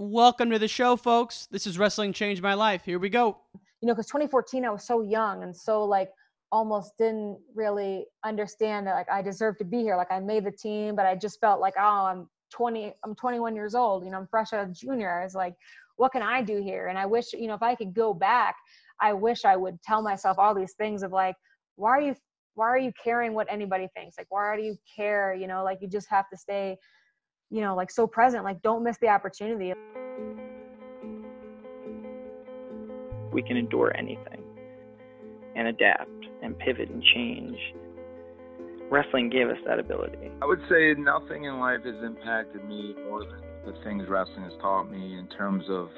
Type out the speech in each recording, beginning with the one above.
Welcome to the show, folks. This is Wrestling Changed My Life. Here we go. You know, because 2014, I was so young and so like almost didn't really understand that like I deserved to be here. Like I made the team, but I just felt like, oh, I'm 20, I'm 21 years old. You know, I'm fresh out of junior. I was like, what can I do here? And I wish, you know, if I could go back, I wish I would tell myself all these things of like, why are you, why are you caring what anybody thinks? Like, why do you care? You know, like you just have to stay you know like so present like don't miss the opportunity. We can endure anything and adapt and pivot and change. Wrestling gave us that ability. I would say nothing in life has impacted me more than the things wrestling has taught me in terms of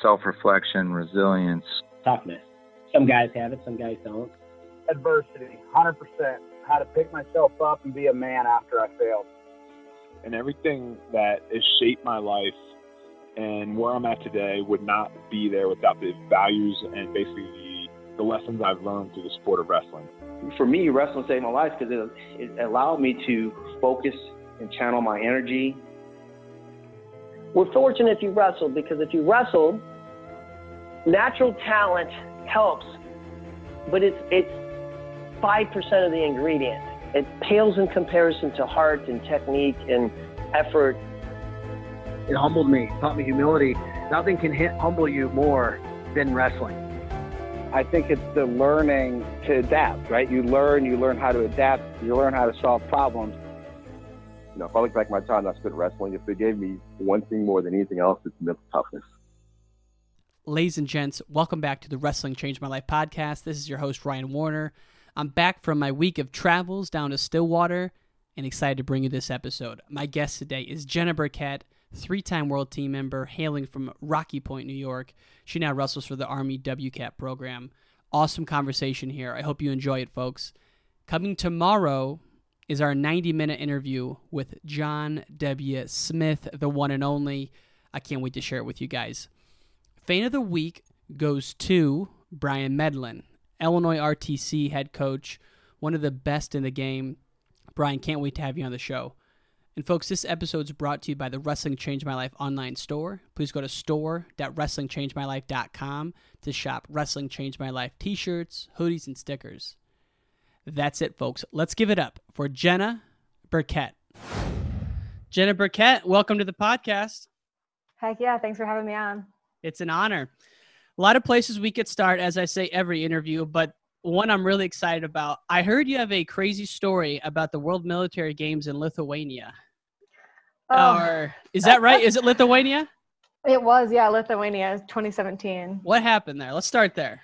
self-reflection resilience. Toughness. Some guys have it some guys don't. Adversity 100% how to pick myself up and be a man after i failed and everything that has shaped my life and where I'm at today would not be there without the values and basically the, the lessons I've learned through the sport of wrestling. For me, wrestling saved my life because it, it allowed me to focus and channel my energy. We're fortunate if you wrestled because if you wrestled, natural talent helps, but it's it's five percent of the ingredient it pales in comparison to heart and technique and effort. It humbled me, taught me humility. Nothing can humble you more than wrestling. I think it's the learning to adapt, right? You learn, you learn how to adapt, you learn how to solve problems. You know, if I look back at my time I spent wrestling, if it gave me one thing more than anything else, it's mental toughness. Ladies and gents, welcome back to the Wrestling Changed My Life podcast. This is your host, Ryan Warner. I'm back from my week of travels down to Stillwater and excited to bring you this episode. My guest today is Jenna Burkett, three time world team member hailing from Rocky Point, New York. She now wrestles for the Army WCAP program. Awesome conversation here. I hope you enjoy it, folks. Coming tomorrow is our 90 minute interview with John W. Smith, the one and only. I can't wait to share it with you guys. Fan of the week goes to Brian Medlin. Illinois RTC head coach, one of the best in the game. Brian, can't wait to have you on the show. And folks, this episode is brought to you by the Wrestling Change My Life online store. Please go to store.wrestlingchangemylife.com to shop Wrestling Change My Life t-shirts, hoodies, and stickers. That's it, folks. Let's give it up for Jenna Burkett. Jenna Burkett, welcome to the podcast. Heck yeah, thanks for having me on. It's an honor a lot of places we could start, as I say every interview, but one I'm really excited about. I heard you have a crazy story about the World Military Games in Lithuania. Oh. Or is that right? is it Lithuania? It was, yeah, Lithuania, 2017. What happened there? Let's start there.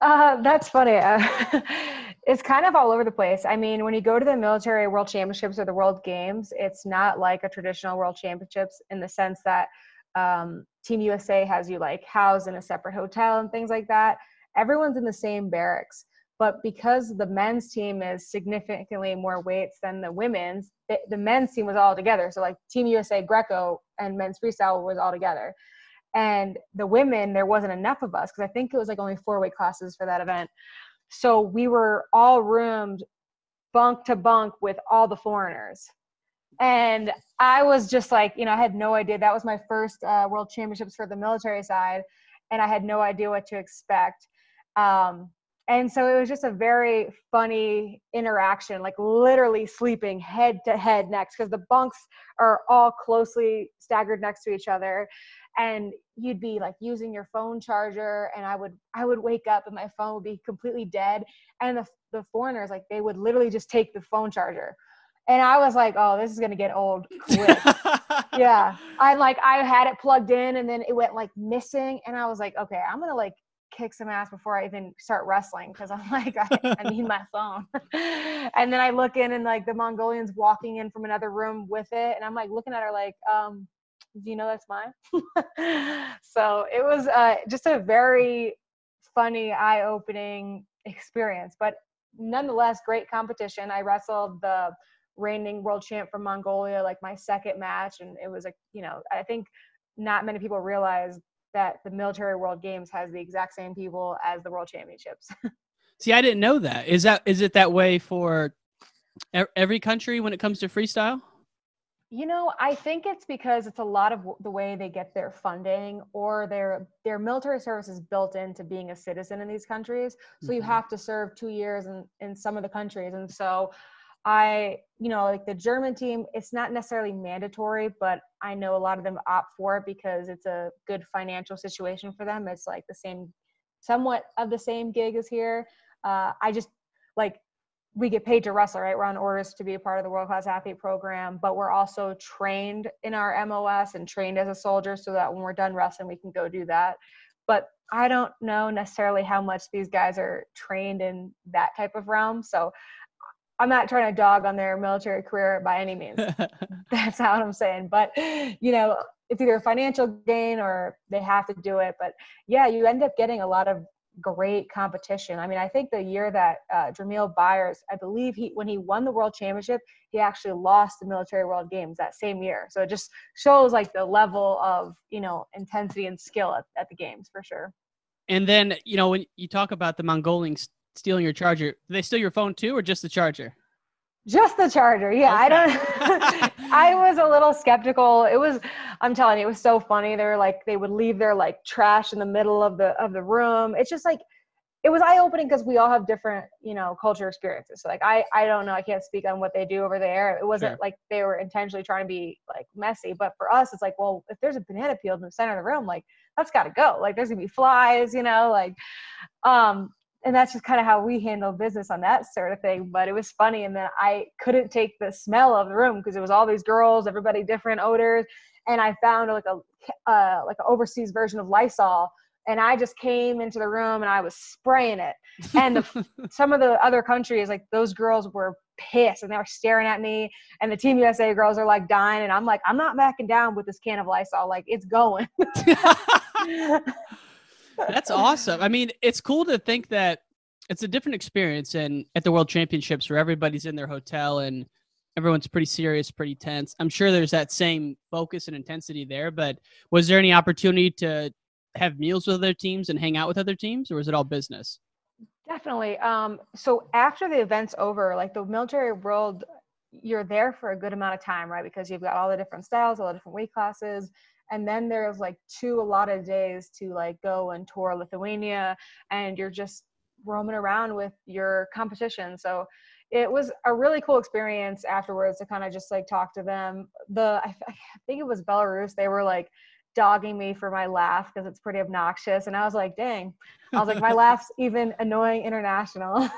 Uh, that's funny. Uh, it's kind of all over the place. I mean, when you go to the military world championships or the world games, it's not like a traditional world championships in the sense that um, Team USA has you like housed in a separate hotel and things like that. Everyone's in the same barracks. But because the men's team is significantly more weights than the women's, the, the men's team was all together. So like Team USA Greco and men's freestyle was all together. And the women, there wasn't enough of us because I think it was like only four weight classes for that event. So we were all roomed bunk to bunk with all the foreigners and I was just like, you know, I had no idea. That was my first uh, world championships for the military side, and I had no idea what to expect. Um, and so it was just a very funny interaction, like literally sleeping head to head next, because the bunks are all closely staggered next to each other. And you'd be like using your phone charger, and I would I would wake up and my phone would be completely dead. And the the foreigners, like they would literally just take the phone charger and I was like, oh, this is gonna get old quick. yeah. I like I had it plugged in and then it went like missing. And I was like, okay, I'm gonna like kick some ass before I even start wrestling because I'm like, I, I need my phone. and then I look in and like the Mongolians walking in from another room with it. And I'm like looking at her like, um, do you know that's mine? so it was uh, just a very funny, eye opening experience. But nonetheless, great competition. I wrestled the reigning world champ from Mongolia, like my second match. And it was like, you know, I think not many people realize that the military world games has the exact same people as the world championships. See, I didn't know that. Is that is it that way for every country when it comes to freestyle? You know, I think it's because it's a lot of the way they get their funding or their their military service is built into being a citizen in these countries. So you Mhm. have to serve two years in, in some of the countries. And so I, you know, like the German team, it's not necessarily mandatory, but I know a lot of them opt for it because it's a good financial situation for them. It's like the same, somewhat of the same gig as here. Uh, I just like we get paid to wrestle, right? We're on orders to be a part of the world class athlete program, but we're also trained in our MOS and trained as a soldier so that when we're done wrestling, we can go do that. But I don't know necessarily how much these guys are trained in that type of realm. So I'm not trying to dog on their military career by any means. That's not what I'm saying. But, you know, it's either a financial gain or they have to do it. But yeah, you end up getting a lot of great competition. I mean, I think the year that uh, Jamil Byers, I believe he when he won the world championship, he actually lost the military world games that same year. So it just shows like the level of you know intensity and skill at, at the games for sure. And then, you know, when you talk about the Mongolians stealing your charger, do they steal your phone too, or just the charger? Just the charger. Yeah, I don't. I was a little skeptical. It was. I'm telling you, it was so funny. They were like, they would leave their like trash in the middle of the of the room. It's just like, it was eye opening because we all have different, you know, culture experiences. So like, I I don't know. I can't speak on what they do over there. It wasn't Sure. like they were intentionally trying to be like messy. But for us, it's like, well, if there's a banana peel in the center of the room, like that's got to go. Like there's gonna be flies, you know, like, um, and that's just kind of how we handle business on that sort of thing. But it was funny, and then I couldn't take the smell of the room because it was all these girls, everybody different odors, and I found like a uh, like an overseas version of Lysol, and I just came into the room and I was spraying it. And the, some of the other countries, like those girls were pissed and they were staring at me, and the Team USA girls are like dying, and I'm like, I'm not backing down with this can of Lysol, like it's going. That's awesome. I mean, it's cool to think that it's a different experience and at the World Championships where everybody's in their hotel and everyone's pretty serious, pretty tense. I'm sure there's that same focus and intensity there, but was there any opportunity to have meals with other teams and hang out with other teams or was it all business? Definitely. Um, so after the event's over, like the military world, you're there for a good amount of time, right? Because you've got all the different styles, all the different weight classes. And then there's like two a lot of days to like go and tour Lithuania and you're just roaming around with your competition. So it was a really cool experience afterwards to kind of just like talk to them. The I, I think it was Belarus. They were like dogging me for my laugh because it's pretty obnoxious, and I was like, "Dang!" I was like, "My laugh's even annoying international."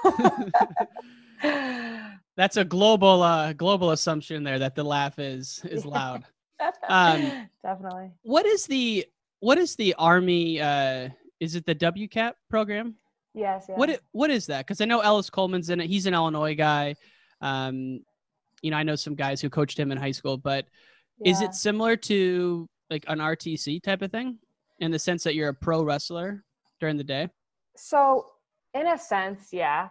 That's a global uh global assumption there that the laugh is is loud. Um, Definitely. What is the what is the army uh is it the WCAP program? Yes. yes. What what is that? Because I know Ellis Coleman's in it. He's an Illinois guy. Um, you know, I know some guys who coached him in high school. But is it similar to like an RTC type of thing, in the sense that you're a pro wrestler during the day? So, in a sense, yeah,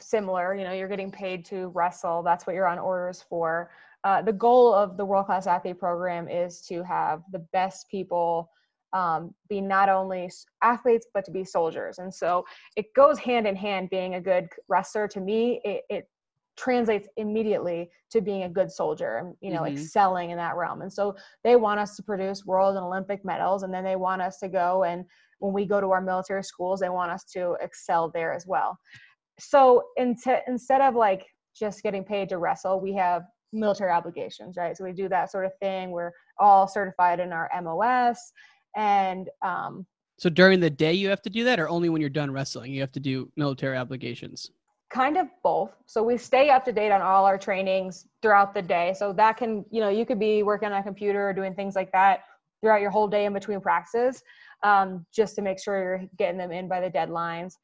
similar. You know, you're getting paid to wrestle. That's what you're on orders for. Uh, the goal of the World Class Athlete Program is to have the best people um, be not only athletes but to be soldiers, and so it goes hand in hand. Being a good wrestler, to me, it, it translates immediately to being a good soldier and you know Mhm. excelling in that realm and so they want us to produce world and olympic medals and then they want us to go and when we go to our military schools they want us to excel there as well so into, instead of like just getting paid to wrestle we have military obligations right? So we do that sort of thing. We're all certified in our mos and um, So during the day you have to do that, or only when you're done wrestling? You have to do military obligations? kind of both. So we stay up to date on all our trainings throughout the day. So that can you know you could be working on a computer or doing things like that throughout your whole day in between practices um, just to make sure you're getting them in by the deadlines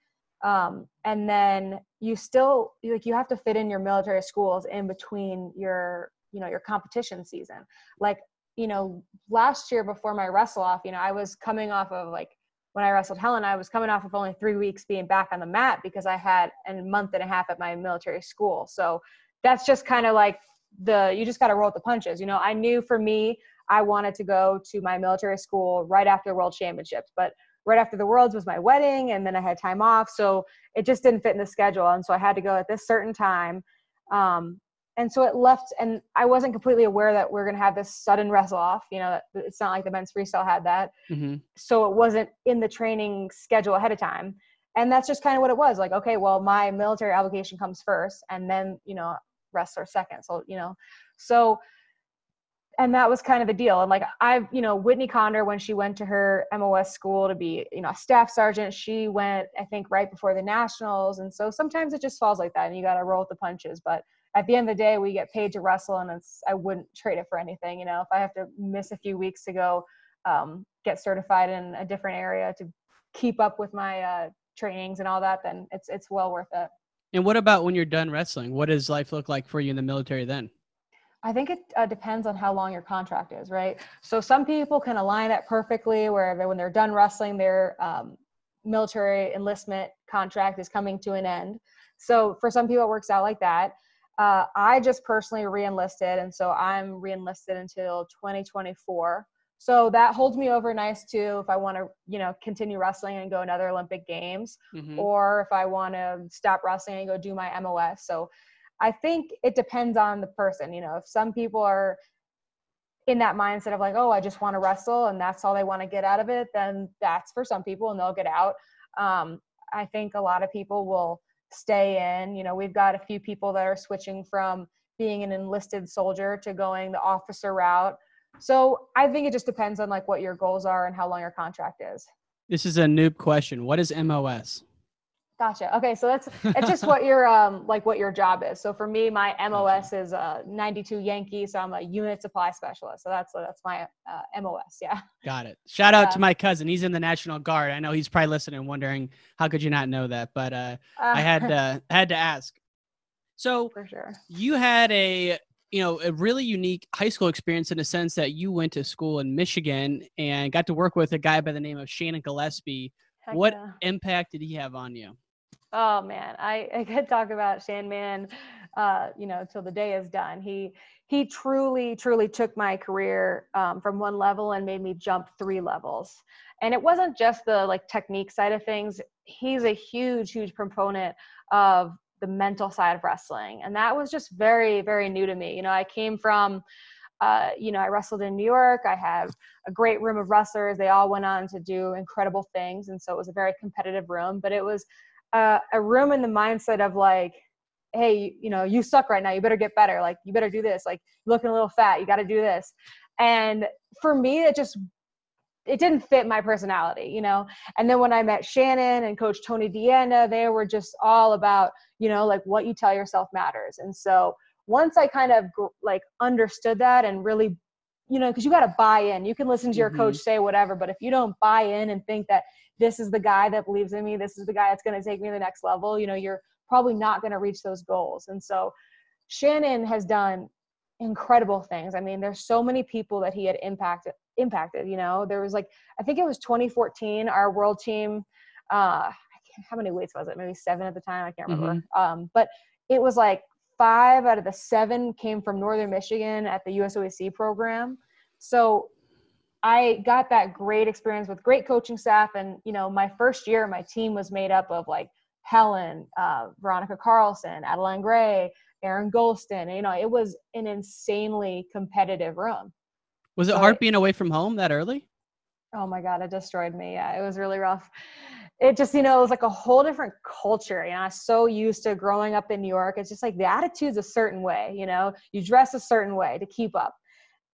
um, and then you still like you have to fit in your military schools in between your you know your competition season like you know last year before my wrestle off you know i was coming off of like when I wrestled Helen, I was coming off of only three weeks being back on the mat because I had a month and a half at my military school. So that's just kind of like the you just got to roll with the punches. You know, I knew for me, I wanted to go to my military school right after World Championships, but right after the Worlds was my wedding, and then I had time off, so it just didn't fit in the schedule, and so I had to go at this certain time. Um, and so it left and i wasn't completely aware that we are going to have this sudden wrestle off you know it's not like the men's freestyle had that mm-hmm. so it wasn't in the training schedule ahead of time and that's just kind of what it was like okay well my military obligation comes first and then you know wrestler second so you know so and that was kind of the deal. And like i've you know whitney Conder when she went to her mos school to be you know a staff sergeant she went i think right before the nationals. And so sometimes it just falls like that and you got to roll with the punches. But at the end of the day we get paid to wrestle and it's i wouldn't trade it for anything you know. If i have to miss a few weeks to go um, get certified in a different area to keep up with my uh, trainings and all that then it's it's well worth it. And what about when you're done wrestling? What does life look like for you in the military then I think it uh, depends on how long your contract is, right? So some people can align that perfectly, where they, when they're done wrestling, their um, military enlistment contract is coming to an end. So for some people, it works out like that. Uh, I just personally re-enlisted, and so I'm re-enlisted until 2024. So that holds me over nice too if I want to, you know, continue wrestling and go another Olympic Games, mm-hmm. or if I want to stop wrestling and go do my MOS. So I think it depends on the person. You know, if some people are in that mindset of like, oh, I just want to wrestle and that's all they want to get out of it, then that's for some people and they'll get out. Um, I think a lot of people will stay in. You know, we've got a few people that are switching from being an enlisted soldier to going the officer route. So I think it just depends on like what your goals are and how long your contract is. This is a noob question. What is MOS? Gotcha. Okay, so that's it's just what your um like what your job is. So for me, my MOS is a 92 Yankee, so I'm a unit supply specialist. So that's that's my uh, MOS. Yeah. Got it. Shout out uh, to my cousin. He's in the National Guard. I know he's probably listening, wondering how could you not know that, but uh, I had uh, had to ask. So for sure, you had a you know a really unique high school experience in a sense that you went to school in Michigan and got to work with a guy by the name of Shannon Gillespie. Heck what yeah. impact did he have on you? Oh man, I, I could talk about Shanman, uh, you know, till the day is done. He he truly, truly took my career um, from one level and made me jump three levels. And it wasn't just the like technique side of things. He's a huge, huge proponent of the mental side of wrestling, and that was just very, very new to me. You know, I came from uh, you know, I wrestled in New York. I have a great room of wrestlers. They all went on to do incredible things. And so it was a very competitive room, but it was uh, a room in the mindset of like, hey, you know, you suck right now. You better get better. Like, you better do this. Like, looking a little fat. You got to do this. And for me, it just it didn't fit my personality, you know. And then when I met Shannon and Coach Tony DeAnda, they were just all about, you know, like what you tell yourself matters. And so once I kind of like understood that and really, you know, because you got to buy in. You can listen to your mm-hmm. coach say whatever, but if you don't buy in and think that this is the guy that believes in me this is the guy that's going to take me to the next level you know you're probably not going to reach those goals. And so shannon has done incredible things. I mean there's so many people that he had impacted impacted you know? There was like i think it was 2014 our world team uh how many weights was it? Maybe seven at the time i can't remember. Mm-hmm. um but it was like five out of the seven came from northern michigan at the usoec program. So I got that great experience with great coaching staff. And, you know, my first year, my team was made up of like Helen, uh, Veronica Carlson, Adeline Gray, Erin Golston. You know, it was an insanely competitive room. Was it hard being away from home that early? Oh my God, it destroyed me. Yeah, it was really rough. It just, you know, it was like a whole different culture. You know, I was so used to growing up in New York. It's just like the attitude's a certain way, you know, you dress a certain way to keep up.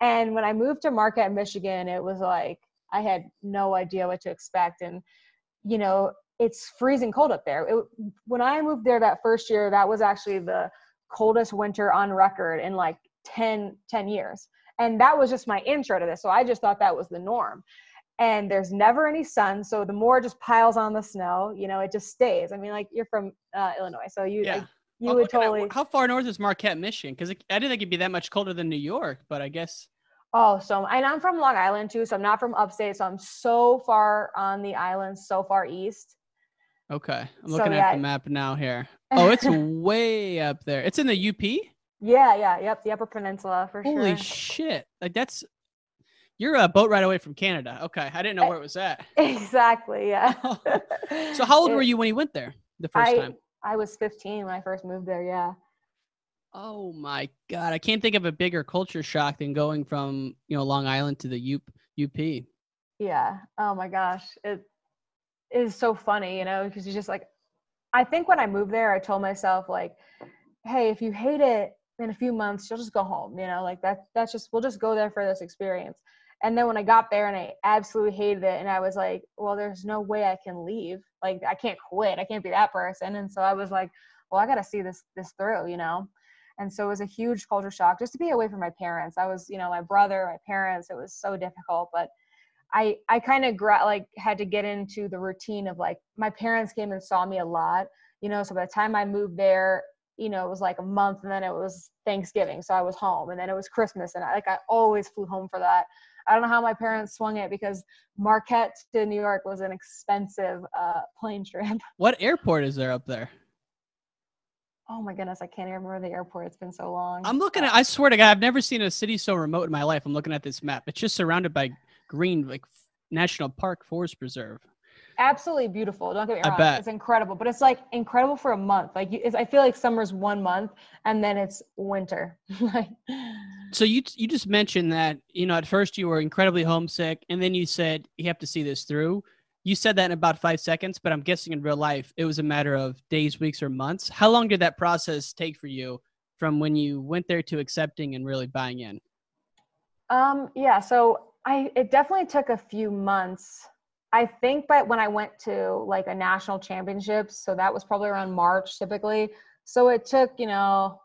And when I moved to Marquette, Michigan, it was like I had no idea what to expect. And, you know, it's freezing cold up there. It, when I moved there that first year, that was actually the coldest winter on record in like 10, 10 years. And that was just my intro to this. So I just thought that was the norm. And there's never any sun. So the more just piles on the snow, you know, it just stays. I mean, like you're from uh, Illinois. So you, yeah. like, you would totally. At, how far north is Marquette, Michigan? Because I didn't think it'd be that much colder than New York, but I guess. Oh, so and I'm from Long Island too, so I'm not from upstate, so I'm so far on the island, so far east. Okay, I'm looking so, yeah. at the map now here. Oh, it's way up there. It's in the UP. Yeah, yeah, yep, the Upper Peninsula for Holy sure. Holy shit! Like that's you're a boat ride away from Canada. Okay, I didn't know eh, where it was at. Exactly. Yeah. so how old it, were you when you went there the first I, time? I was 15 when I first moved there. Yeah. Oh my god, I can't think of a bigger culture shock than going from you know Long Island to the UP. UP. Yeah. Oh my gosh, it is so funny, you know, because you're just like. I think when I moved there, I told myself like, "Hey, if you hate it in a few months, you'll just go home." You know, like that. That's just we'll just go there for this experience. And then when I got there and I absolutely hated it, and I was like, "Well, there's no way I can leave. Like, I can't quit. I can't be that person." And so I was like, "Well, I got to see this this through," you know and so it was a huge culture shock just to be away from my parents i was you know my brother my parents it was so difficult but i i kind of gra- like had to get into the routine of like my parents came and saw me a lot you know so by the time i moved there you know it was like a month and then it was thanksgiving so i was home and then it was christmas and I, like i always flew home for that i don't know how my parents swung it because marquette to new york was an expensive uh, plane trip What airport is there up there? oh my goodness i can't even remember the airport it's been so long I'm looking at. I swear to God, I've never seen a city so remote in my life. I'm looking at this map. It's just surrounded by green, like national park, forest preserve. absolutely beautiful. Don't get me wrong. I bet. it's incredible. But it's like incredible for a month. Like you, I feel like summer's one month, and then it's winter. like So you you just mentioned that you know at first you were incredibly homesick, and then you said you have to see this through. You said that in about five seconds, but I'm guessing in real life it was a matter of days, weeks, or months. How long did that process take for you from when you went there to accepting and really buying in? Um, yeah, so I it definitely took a few months. I think but when I went to like a national championships, so that was probably around March typically. So it took, you know,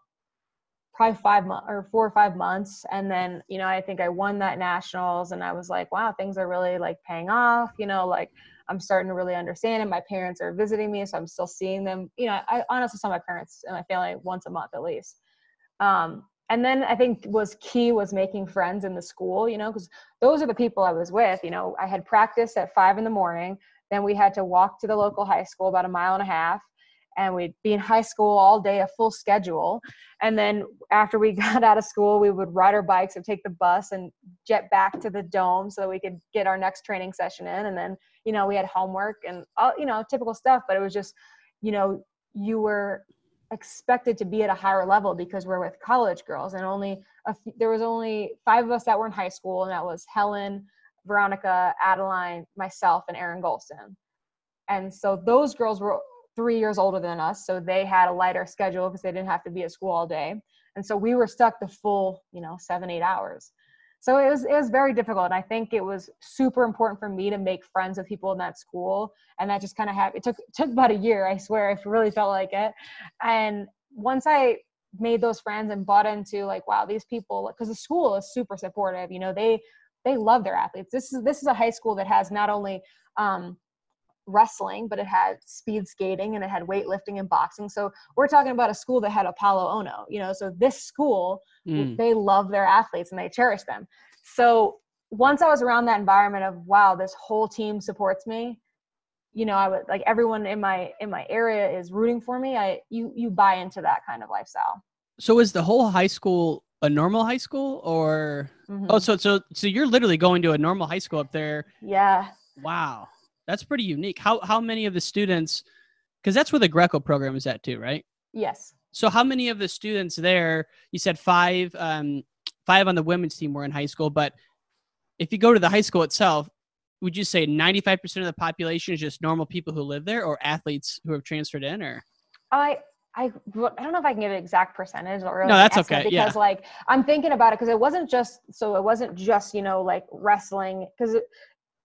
probably five months or four or five months. And then, you know, I think I won that nationals and I was like, wow, things are really like paying off, you know, like I'm starting to really understand and My parents are visiting me, so I'm still seeing them. You know, I honestly saw my parents and my family once a month at least. Um, and then I think was key was making friends in the school, you know, because those are the people I was with. You know, I had practice at five in the morning. Then we had to walk to the local high school about a mile and a half, and we'd be in high school all day, a full schedule. And then after we got out of school, we would ride our bikes or take the bus and jet back to the dome so that we could get our next training session in. And then, you know, we had homework and all, you know, typical stuff. But it was just, you know, you were expected to be at a higher level because we're with college girls and only there was only five of us that were in high school and that was helen veronica adeline myself and erin Golston. and so those girls were three years older than us so they had a lighter schedule because they didn't have to be at school all day. And so we were stuck the full you know seven eight hours. So it was it was very difficult and i think it was super important for me to make friends with people in that school and that just kind of happened it took took about a year i swear i really felt like it. And once i made those friends and bought into like wow these people because the school is super supportive you know they they love their athletes. This is this is a high school that has not only um, wrestling but it had speed skating and it had weightlifting and boxing so we're talking about a school that had apollo ohno you know so this school Mm. they love their athletes and they cherish them so once i was around that environment of wow this whole team supports me you know i would like everyone in my in my area is rooting for me i you you buy into that kind of lifestyle So is the whole high school a normal high school or Mhm. oh so so so you're literally going to a normal high school up there. yeah Wow. That's pretty unique. How how many of the students cuz that's where the Greco program is at too, right? yes So how many of the students there, you said 5 um 5 on the women's team were in high school, but if you go to the high school itself, would you say 95% of the population is just normal people who live there or athletes who have transferred in or I I I don't know if I can give an exact percentage or No, that's okay, yeah. because like I'm thinking about it because it wasn't just so it wasn't just you know like wrestling because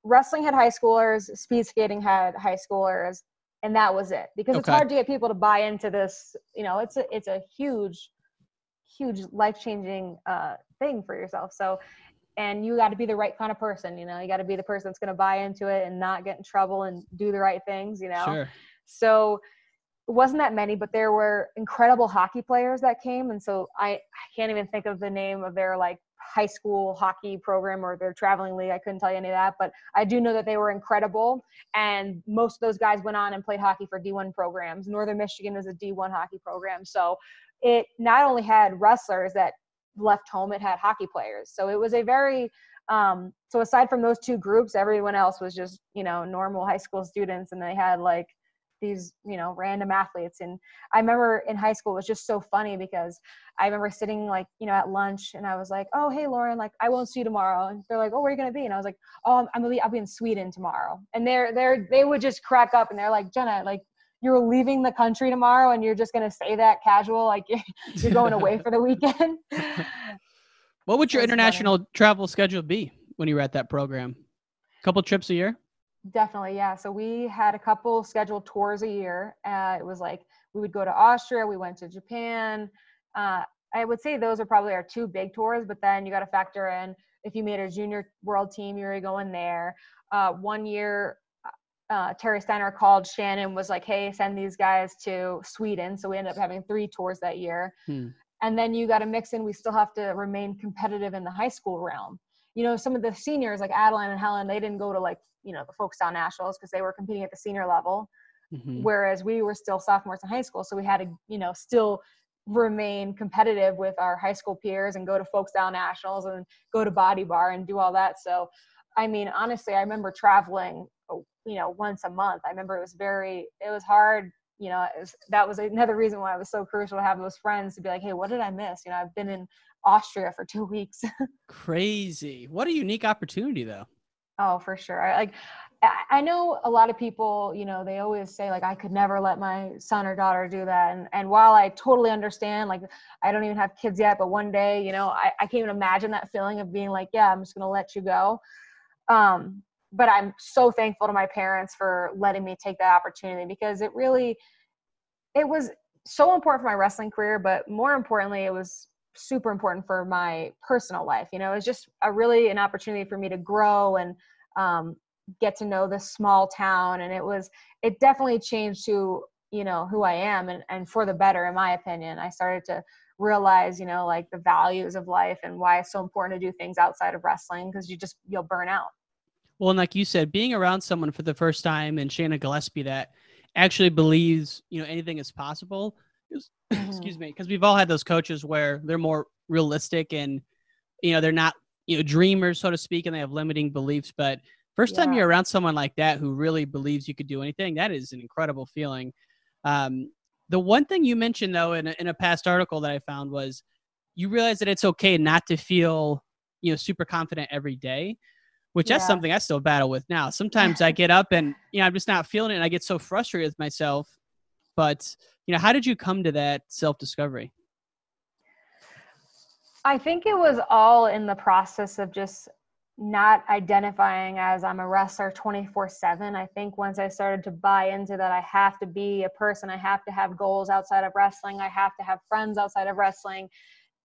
wrestling had high schoolers, speed skating had high schoolers, and that was it because it's hard to get people to buy into this. You know, it's a it's a huge, huge life changing uh, thing for yourself. So. And you got to be the right kind of person, you know. You got to be the person that's going to buy into it and not get in trouble and do the right things, you know. Sure. So it wasn't that many, but there were incredible hockey players that came. And so I, I can't even think of the name of their like high school hockey program or their traveling league. I couldn't tell you any of that, but I do know that they were incredible. And most of those guys went on and played hockey for D1 programs. Northern Michigan is a D1 hockey program. So it not only had wrestlers that left home, it had hockey players. So it was a very, um, so aside from those two groups, everyone else was just, you know, normal high school students and they had like these you know random athletes. And i remember in high school it was just so funny because i remember sitting like you know at lunch and i was like oh hey lauren like i won't see you tomorrow. And they're like oh where are you going to be? And i was like oh i'm, gonna be i'll be in sweden tomorrow. And they're they're they would just crack up and they're like jenna like you're leaving the country tomorrow and you're just going to say that casual like you're going away for the weekend? What would your international funny. travel schedule be when you were at that program? A couple trips a year Definitely, yeah. So we had a couple scheduled tours a year. Uh, it was like we would go to Austria, we went to Japan. Uh, I would say those are probably our two big tours, but then you got to factor in if you made a junior world team, you were going there. Uh, one year, uh, Terry Steiner called Shannon, was like, hey, send these guys to Sweden. So we ended up having three tours that year. Hmm. And then you got to mix in, we still have to remain competitive in the high school realm. You know, some of the seniors like Adeline and Helen, they didn't go to like you know the Folkstyle Nationals because they were competing at the senior level, mm-hmm. whereas we were still sophomores in high school, so we had to you know still remain competitive with our high school peers and go to Folkstyle Nationals and go to Body Bar and do all that. So, I mean, honestly, I remember traveling, oh, you know, once a month. I remember it was very, it was hard. You know, was, that was another reason why it was so crucial to have those friends to be like, hey, what did I miss? You know, I've been in Austria for two weeks. Crazy. What a unique opportunity, though. Oh, for sure. I, like, I know a lot of people, you know, they always say like, I could never let my son or daughter do that. And, and while I totally understand, like, I don't even have kids yet, but one day, you know, I, I can't even imagine that feeling of being like, yeah, I'm just going to let you go. Um, but I'm so thankful to my parents for letting me take that opportunity because it really, it was so important for my wrestling career, but more importantly, it was super important for my personal life. You know, it's just a really an opportunity for me to grow and um, get to know this small town. And it was, it definitely changed who, you know, who I am and, and for the better, in my opinion. I started to realize, you know, like the values of life and why it's so important to do things outside of wrestling because you just, you'll burn out. Well, and like you said, being around someone for the first time and Shannon Gillespie that actually believes, you know, anything is possible mm-hmm. excuse me, because we've all had those coaches where they're more realistic and you know they're not you know dreamers so to speak and they have limiting beliefs but first yeah. time you're around someone like that who really believes you could do anything that is an incredible feeling um, the one thing you mentioned though in a, in a past article that i found was you realize that it's okay not to feel you know super confident every day which yeah. that's something i still battle with now. Sometimes i get up and you know i'm just not feeling it and i get so frustrated with myself. But you know how did you come to that self discovery i think it was all in the process of just not identifying as i'm a wrestler 24 7 i think once i started to buy into that i have to be a person i have to have goals outside of wrestling i have to have friends outside of wrestling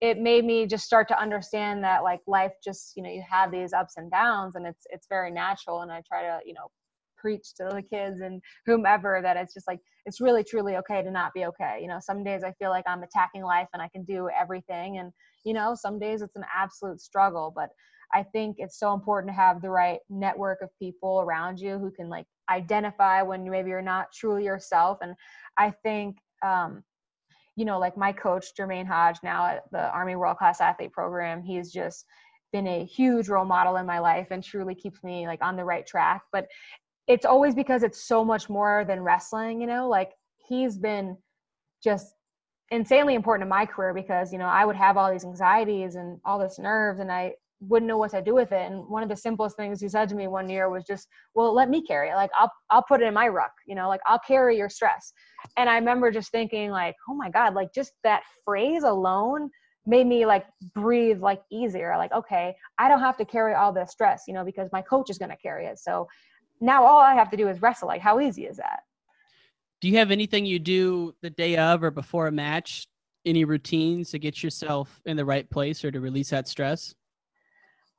it made me just start to understand that like life just you know you have these ups and downs and it's it's very natural and i try to you know preach to the kids and whomever that it's just like it's really truly okay to not be okay. You know some days i feel like i'm attacking life and i can do everything and you know some days it's an absolute struggle but i think it's so important to have the right network of people around you who can like identify when maybe you're not truly yourself and i think um you know like my coach jermaine hodge now at the army world class athlete program he's just been a huge role model in my life and truly keeps me like on the right track. But it's always because it's so much more than wrestling, you know, like he's been just insanely important to my career because, you know, I would have all these anxieties and all this nerves and I wouldn't know what to do with it. And one of the simplest things he said to me one year was just, well, let me carry it. Like I'll, I'll put it in my ruck, you know, like I'll carry your stress. And I remember just thinking like, oh my God, like just that phrase alone made me like breathe like easier. Like, okay, I don't have to carry all this stress, you know, because my coach is going to carry it. So now all I have to do is wrestle. Like, how easy is that? Do you have anything you do the day of or before a match? Any routines to get yourself in the right place or to release that stress?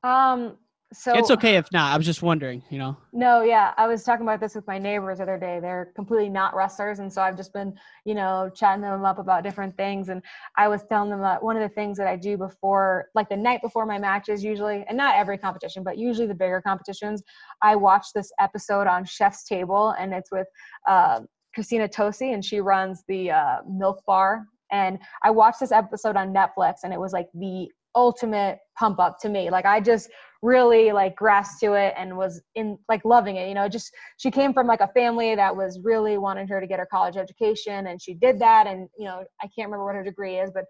Um, so it's okay if not. I was just wondering, you know. No, yeah, I was talking about this with my neighbors the other day. They're completely not wrestlers, and so I've just been, you know, chatting them up about different things. And I was telling them that one of the things that I do before, like the night before my matches, usually, and not every competition, but usually the bigger competitions, I watch this episode on Chef's Table, and it's with uh, Christina Tosi, and she runs the uh, Milk Bar. And I watched this episode on Netflix, and it was like the ultimate pump up to me. Like I just really like grasped to it and was in like loving it. You know, just she came from like a family that was really wanting her to get her college education and she did that. And, you know, I can't remember what her degree is, but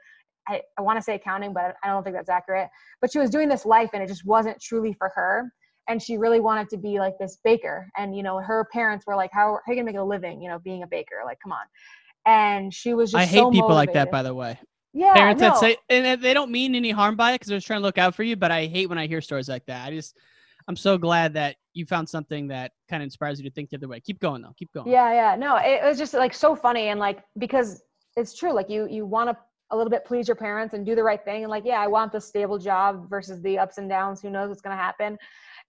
I, I want to say accounting, but I don't think that's accurate. But she was doing this life and it just wasn't truly for her. And she really wanted to be like this baker. And, you know, her parents were like, how, how are you going to make a living, you know, being a baker? Like, come on. And she was just I hate so people like that, by the way. Yeah, Parents no. that say, and they don't mean any harm by it because they're just trying to look out for you. But I hate when I hear stories like that. I just, I'm so glad that you found something that kind of inspires you to think the other way. Keep going though. Keep going. Yeah, yeah. No, it, was just like so funny and like because it's true. Like you you want to a little bit please your parents and do the right thing and like yeah, I want the stable job versus the ups and downs. Who knows what's gonna happen?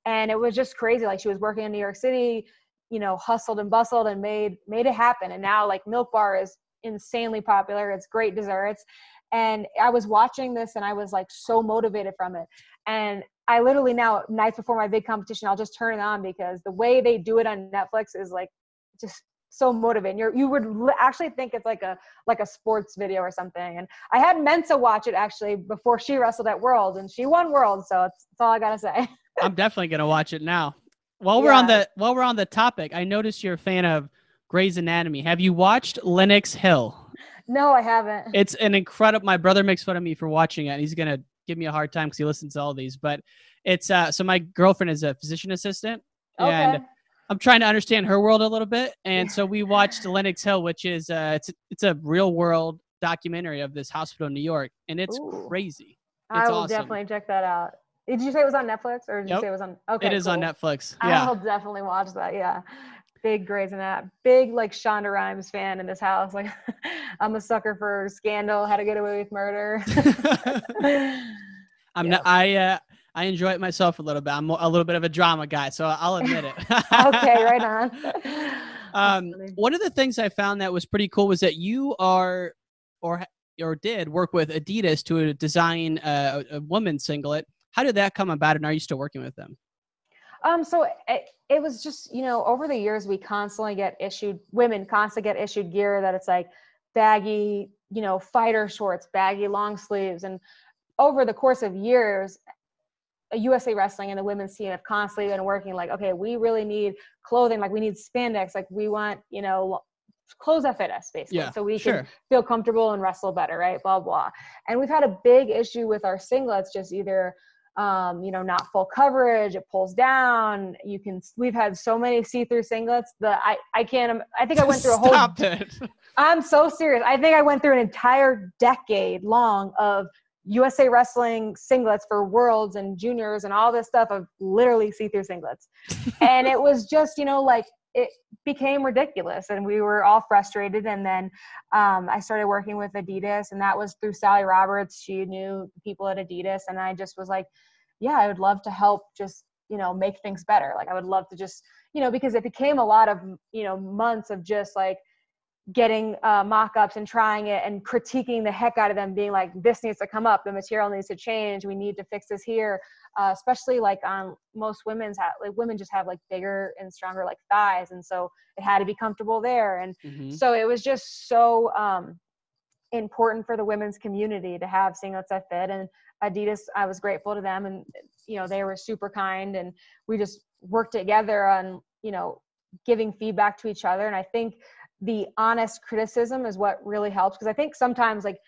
And it was just crazy. Like she was working in New York City, you know, hustled and bustled and made made it happen. And now like Milk Bar is insanely popular. It's great desserts. And I was watching this and I was like so motivated from it. And I literally now nights before my big competition, I'll just turn it on because the way they do it on Netflix is like just so motivating. You're, you would actually think it's like a like a sports video or something. And I had Mensah watch it actually before she wrestled at Worlds, and she won Worlds. So that's, that's all I gotta say. I'm definitely gonna watch it now. While we're on the while we're on the topic, I noticed you're a fan of Grey's Anatomy. Have you watched Lenox Hill? No, I haven't. It's an incredible. My brother makes fun of me for watching it. and He's gonna give me a hard time because he listens to all these. But it's uh. So my girlfriend is a physician assistant, and I'm trying to understand her world a little bit. And so we watched Lenox Hill, which is uh, it's it's a real world documentary of this hospital in New York, and it's Ooh. crazy. I It's will awesome. definitely check that out. Did you say it was on Netflix or did you say it was on? Okay, it is on. Netflix. Yeah. I'll definitely watch that. Yeah. Big Grey's Anatomy. Big like Shonda Rhimes fan in this house. Like I'm a sucker for Scandal, How to Get Away with Murder. I'm not. I uh, I enjoy it myself a little bit. I'm a little bit of a drama guy, so I'll admit it. okay, right on. Um, one of the things I found that was pretty cool was that you are, or or did work with Adidas to design a, a woman's singlet. How did that come about, and are you still working with them? Um, so it, it was just, you know, over the years, we constantly get issued, women constantly get issued gear that it's like baggy, you know, fighter shorts, baggy long sleeves. And over the course of years, USA Wrestling and the women's team have constantly been working like, okay, we really need clothing, like we need spandex, like we want, you know, lo- clothes that fit us basically. Yeah, so we sure. can feel comfortable and wrestle better, right? Blah, blah. And we've had a big issue with our singlets, just either um, you know, not full coverage. It pulls down. You can. We've had so many see-through singlets that I I can't. I think I went through a whole. Stop it. I'm so serious. I think I went through an entire decade long of USA Wrestling singlets for Worlds and Juniors and all this stuff of literally see-through singlets, and it was just you know like it became ridiculous and we were all frustrated and then um, i started working with adidas and that was through sally roberts. She knew people at adidas and i just was like yeah i would love to help just you know make things better. Like i would love to just you know because it became a lot of you know months of just like getting uh, mock-ups and trying it and critiquing the heck out of them being like this needs to come up. The material needs to change. We need to fix this here. Uh, especially like on most women's ha- like women just have like bigger and stronger like thighs and so it had to be comfortable there. And Mhm. so it was just so um, important for the women's community to have singlets that fit. And adidas i was grateful to them and you know they were super kind and we just worked together on you know giving feedback to each other. And i think the honest criticism is what really helps. Because i think sometimes like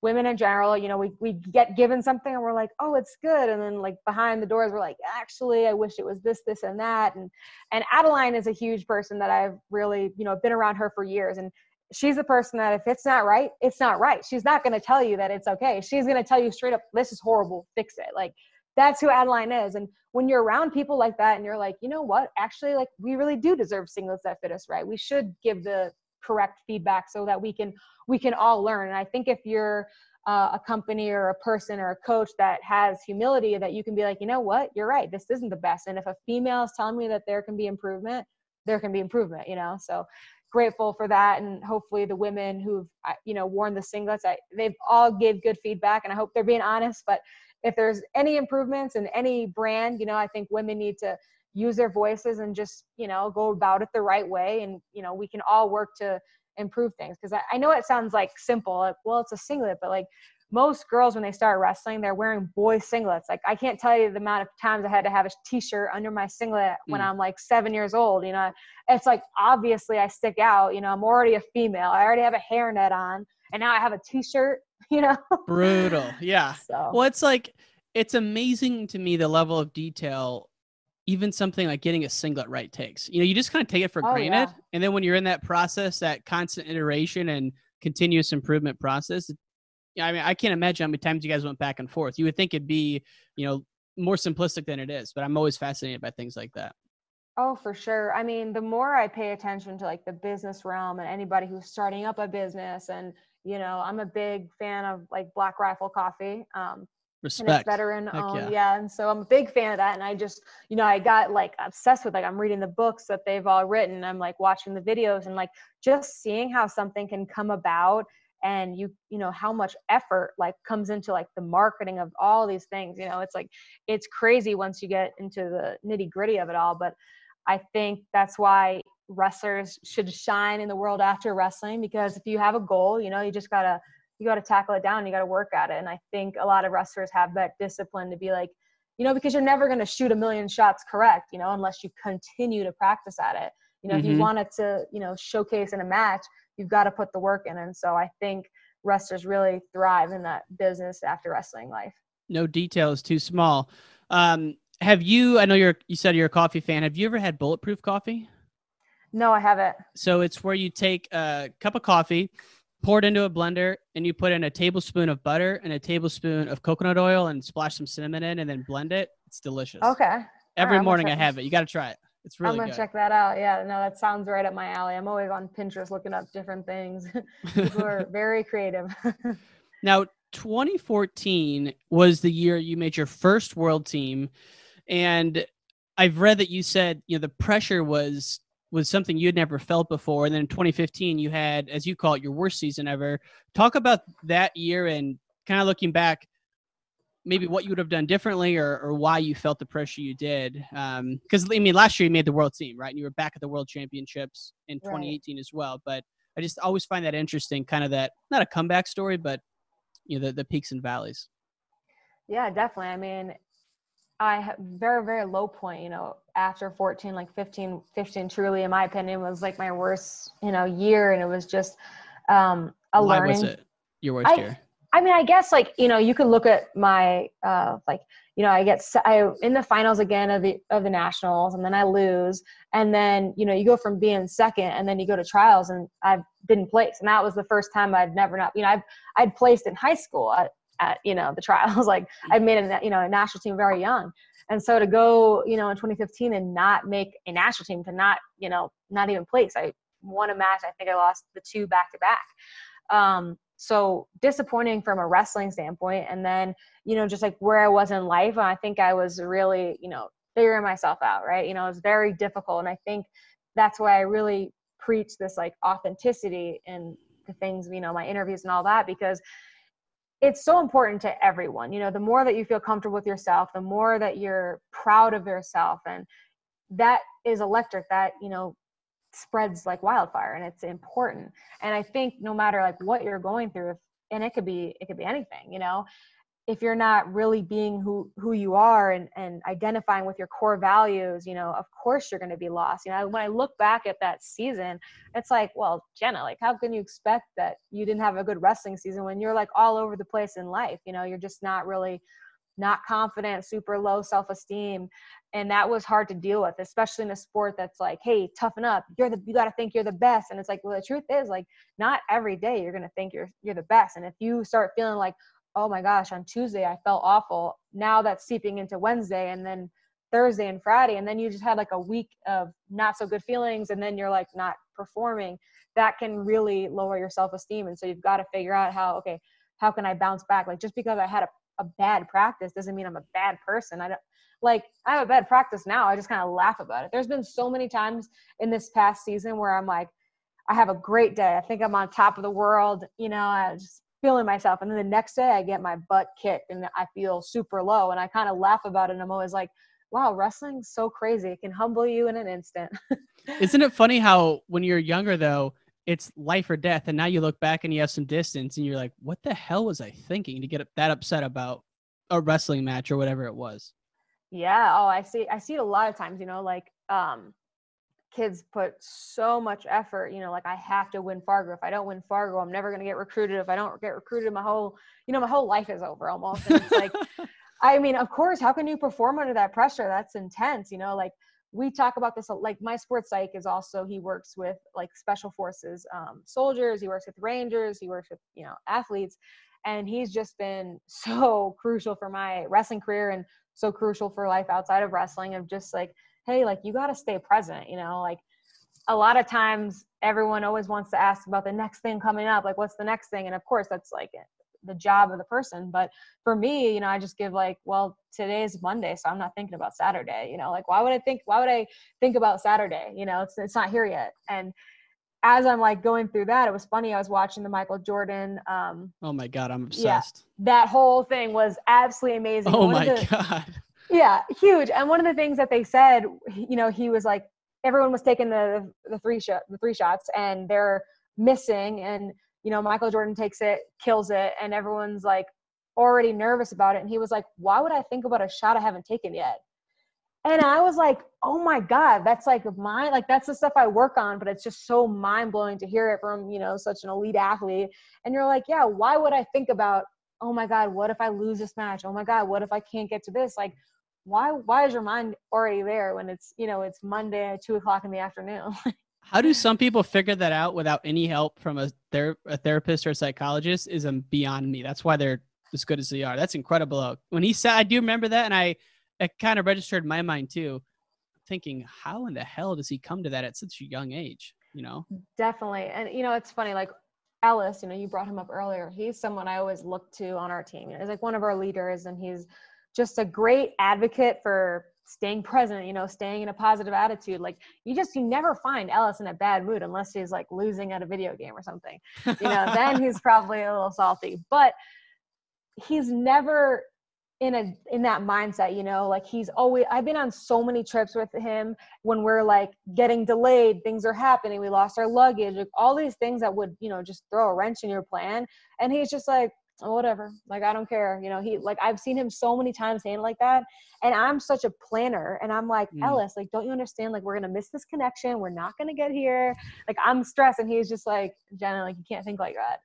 women in general you know we, we get given something and we're like oh it's good. And then like behind the doors we're like actually i wish it was this this and that. And and adeline is a huge person that i've really you know been around her for years. And she's the person that if it's not right it's not right. She's not going to tell you that it's okay. She's going to tell you straight up this is horrible. Fix it. Like that's who adeline is. And when you're around people like that and you're like you know what? Actually like we really do deserve singlets that fit us right? We should give the correct feedback so that we can we can all learn. And i think if you're uh, a company or a person or a coach that has humility that you can be like you know what? You're right. This isn't the best. And if a female is telling me that there can be improvement there can be improvement you know? So grateful for that. And hopefully the women who've uh, you know worn the singlets I, they've all give good feedback and i hope they're being honest. But if there's any improvements in any brand you know i think women need to use their voices and just you know go about it the right way and you know we can all work to improve things because I, I know it sounds like simple like well it's a singlet but like most girls when they start wrestling, they're wearing boy singlets. Like I can't tell you the amount of times I had to have a t-shirt under my singlet when Mm. I'm like seven years old. You know, it's like obviously I stick out. You know, I'm already a female. I already have a hairnet on, and now I have a t-shirt. You know, Brutal. Yeah. so Well, it's like it's amazing to me the level of detail even something like getting a singlet right takes. You know, you just kind of take it for Oh, granted, yeah. and then when you're in that process, that constant iteration and continuous improvement process, yeah, I mean, I can't imagine how many times you guys went back and forth. You would think it'd be, you know, more simplistic than it is, but I'm always fascinated by things like that. Oh, for sure. I mean, the more I pay attention to like the business realm and anybody who's starting up a business, and you know, I'm a big fan of like Black Rifle Coffee. Um, and it's Respect. veteran owned, um, yeah. yeah. And so I'm a big fan of that. And I just, you know, I got like obsessed with like I'm reading the books that they've all written. I'm like watching the videos and like just seeing how something can come about and you you know how much effort like comes into like the marketing of all these things you know it's like it's crazy once you get into the nitty gritty of it all but i think that's why wrestlers should shine in the world after wrestling because if you have a goal you know you just gotta you gotta tackle it down you gotta work at it and i think a lot of wrestlers have that discipline to be like you know because you're never going to shoot a million shots correct you know unless you continue to practice at it you know if Mhm. you want it to you know showcase in a match you've got to put the work in and so i think wrestlers really thrive in that business after wrestling life No detail is too small. Um, have you? I know you're. You said you're a coffee fan. Have you ever had bulletproof coffee? no i haven't So it's where you take a cup of coffee, pour it into a blender, and you put in a tablespoon of butter and a tablespoon of coconut oil and splash some cinnamon in and then blend it. It's delicious. okay Every right, morning I have it. You got to try it. It's really i'm gonna good. check that out yeah no that sounds right up my alley i'm always on pinterest looking up different things people are very creative Now, 2014 was the year you made your first world team, and I've read that you said you know the pressure was was something you'd never felt before, and then in 2015 you had, as you call it, your worst season ever. Talk about that year and kind of looking back, maybe what you would have done differently, or or why you felt the pressure you did. Um, because I mean, last year you made the world team, right? And you were back at the World Championships in Right. 2018 as well, but. I just always find that interesting, kind of that not a comeback story, but you know the, the peaks and valleys Yeah, definitely. I mean, I ha- very very low point. You know, after 14, like 15, 15 truly, in my opinion, was like my worst you know year, and it was just um, a why learning. was it your worst I- year I mean, I guess like you know, you could look at my uh, like you know, I get I in the finals again of the of the nationals, and then I lose, and then you know, you go from being second, and then you go to trials, and I didn't place, and that was the first time I'd never not you know I've I'd placed in high school at, at you know the trials, like I made a you know a national team very young, and so to go you know in 2015 and not make a national team, to not you know not even place, I won a match, I think I lost the two back to back. Um, so disappointing from a wrestling standpoint. And then you know just like where i was in life i think i was really you know figuring myself out right? You know it was very difficult. And i think that's why i really preach this like authenticity in the things you know my interviews and all that because it's so important to everyone you know the more that you feel comfortable with yourself the more that you're proud of yourself and that is electric that you know spreads like wildfire and it's important. And i think no matter like what you're going through and it could be it could be anything you know if you're not really being who who you are and and identifying with your core values you know of course you're going to be lost. You know when i look back at that season it's like well jenna like how can you expect that you didn't have a good wrestling season when you're like all over the place in life? You know you're just not really not confident super low self-esteem and that was hard to deal with especially in a sport that's like hey toughen up you're the you got to think you're the best and it's like well the truth is like not every day you're going to think you're you're the best and if you start feeling like oh my gosh on tuesday i felt awful now that's seeping into wednesday and then thursday and friday and then you just had like a week of not so good feelings and then you're like not performing that can really lower your self-esteem and so you've got to figure out how okay how can i bounce back like just because i had a, a bad practice doesn't mean i'm a bad person i don't like I have a bad practice now. I just kind of laugh about it. There's been so many times in this past season where I'm like, I have a great day. I think I'm on top of the world. You know, I just feeling myself. And then the next day I get my butt kicked and I feel super low. And I kind of laugh about it. And I'm always like, wow, wrestling's so crazy. It can humble you in an instant. Isn't it funny how when you're younger though, it's life or death. And now you look back and you have some distance and you're like, what the hell was I thinking to get that upset about a wrestling match or whatever it was? Yeah. Oh, I see. I see it a lot of times, you know, like, um, kids put so much effort, you know, like I have to win Fargo. If I don't win Fargo, I'm never going to get recruited. If I don't get recruited, my whole, you know, my whole life is over almost. And it's like, I mean, of course, how can you perform under that pressure? That's intense, you know, like we talk about this, like my sports psych is also, he works with like special forces um, soldiers, he works with rangers, he works with, you know, athletes. And he's just been so crucial for my wrestling career and so crucial for life outside of wrestling of just like, hey, like you got to stay present, you know, like a lot of times everyone always wants to ask about the next thing coming up, like what's the next thing? And of course, that's like the job of the person. But for me, you know, I just give like, well, today's Monday, so I'm not thinking about Saturday. You know, like why would I think? Why would I think about Saturday? You know, it's it's not here yet. And as I'm like going through that, it was funny. I was watching the Michael Jordan. Um, oh my god, I'm obsessed. Yeah, that whole thing was absolutely amazing. Oh One my the, god yeah, huge. And one of the things that they said, you know, he was like, everyone was taking the the three shot the three shots, and they're missing, and you know, Michael Jordan takes it, kills it, and everyone's like already nervous about it. And he was like, why would I think about a shot I haven't taken yet? And I was like, oh my God, that's like my, like, that's the stuff I work on, but it's just so mind blowing to hear it from, you know, such an elite athlete. And you're like, yeah, why would I think about, oh my God, what if I lose this match? Oh my God, what if I can't get to this? Like, why why is your mind already there when it's you know it's monday at two o'clock in the afternoon? How do some people figure that out without any help from a, ther- a therapist or a psychologist is um, beyond me. That's why they're as good as they are. That's incredible. When he said i do remember that and i it kind of registered my mind too thinking how in the hell does he come to that at such a young age? You know? Definitely. And you know it's funny like ellis you know you brought him up earlier. He's someone i always look to on our team. He's like one of our leaders and he's just a great advocate for staying present, you know, staying in a positive attitude. Like you just you never find Ellis in a bad mood unless he's like losing at a video game or something. You know, then he's probably a little salty. But he's never in a in that mindset, you know, like he's always I've been on so many trips with him when we're like getting delayed, things are happening, we lost our luggage, like all these things that would, you know, just throw a wrench in your plan. And he's just like, oh, whatever. Like, I don't care. You know, he, like, I've seen him so many times saying like that. And I'm such a planner. And I'm like, mm. Ellis, like, don't you understand? Like, we're going to miss this connection. We're not going to get here. Like, I'm stressed. And he's just like, Jenna, like, you can't think like that.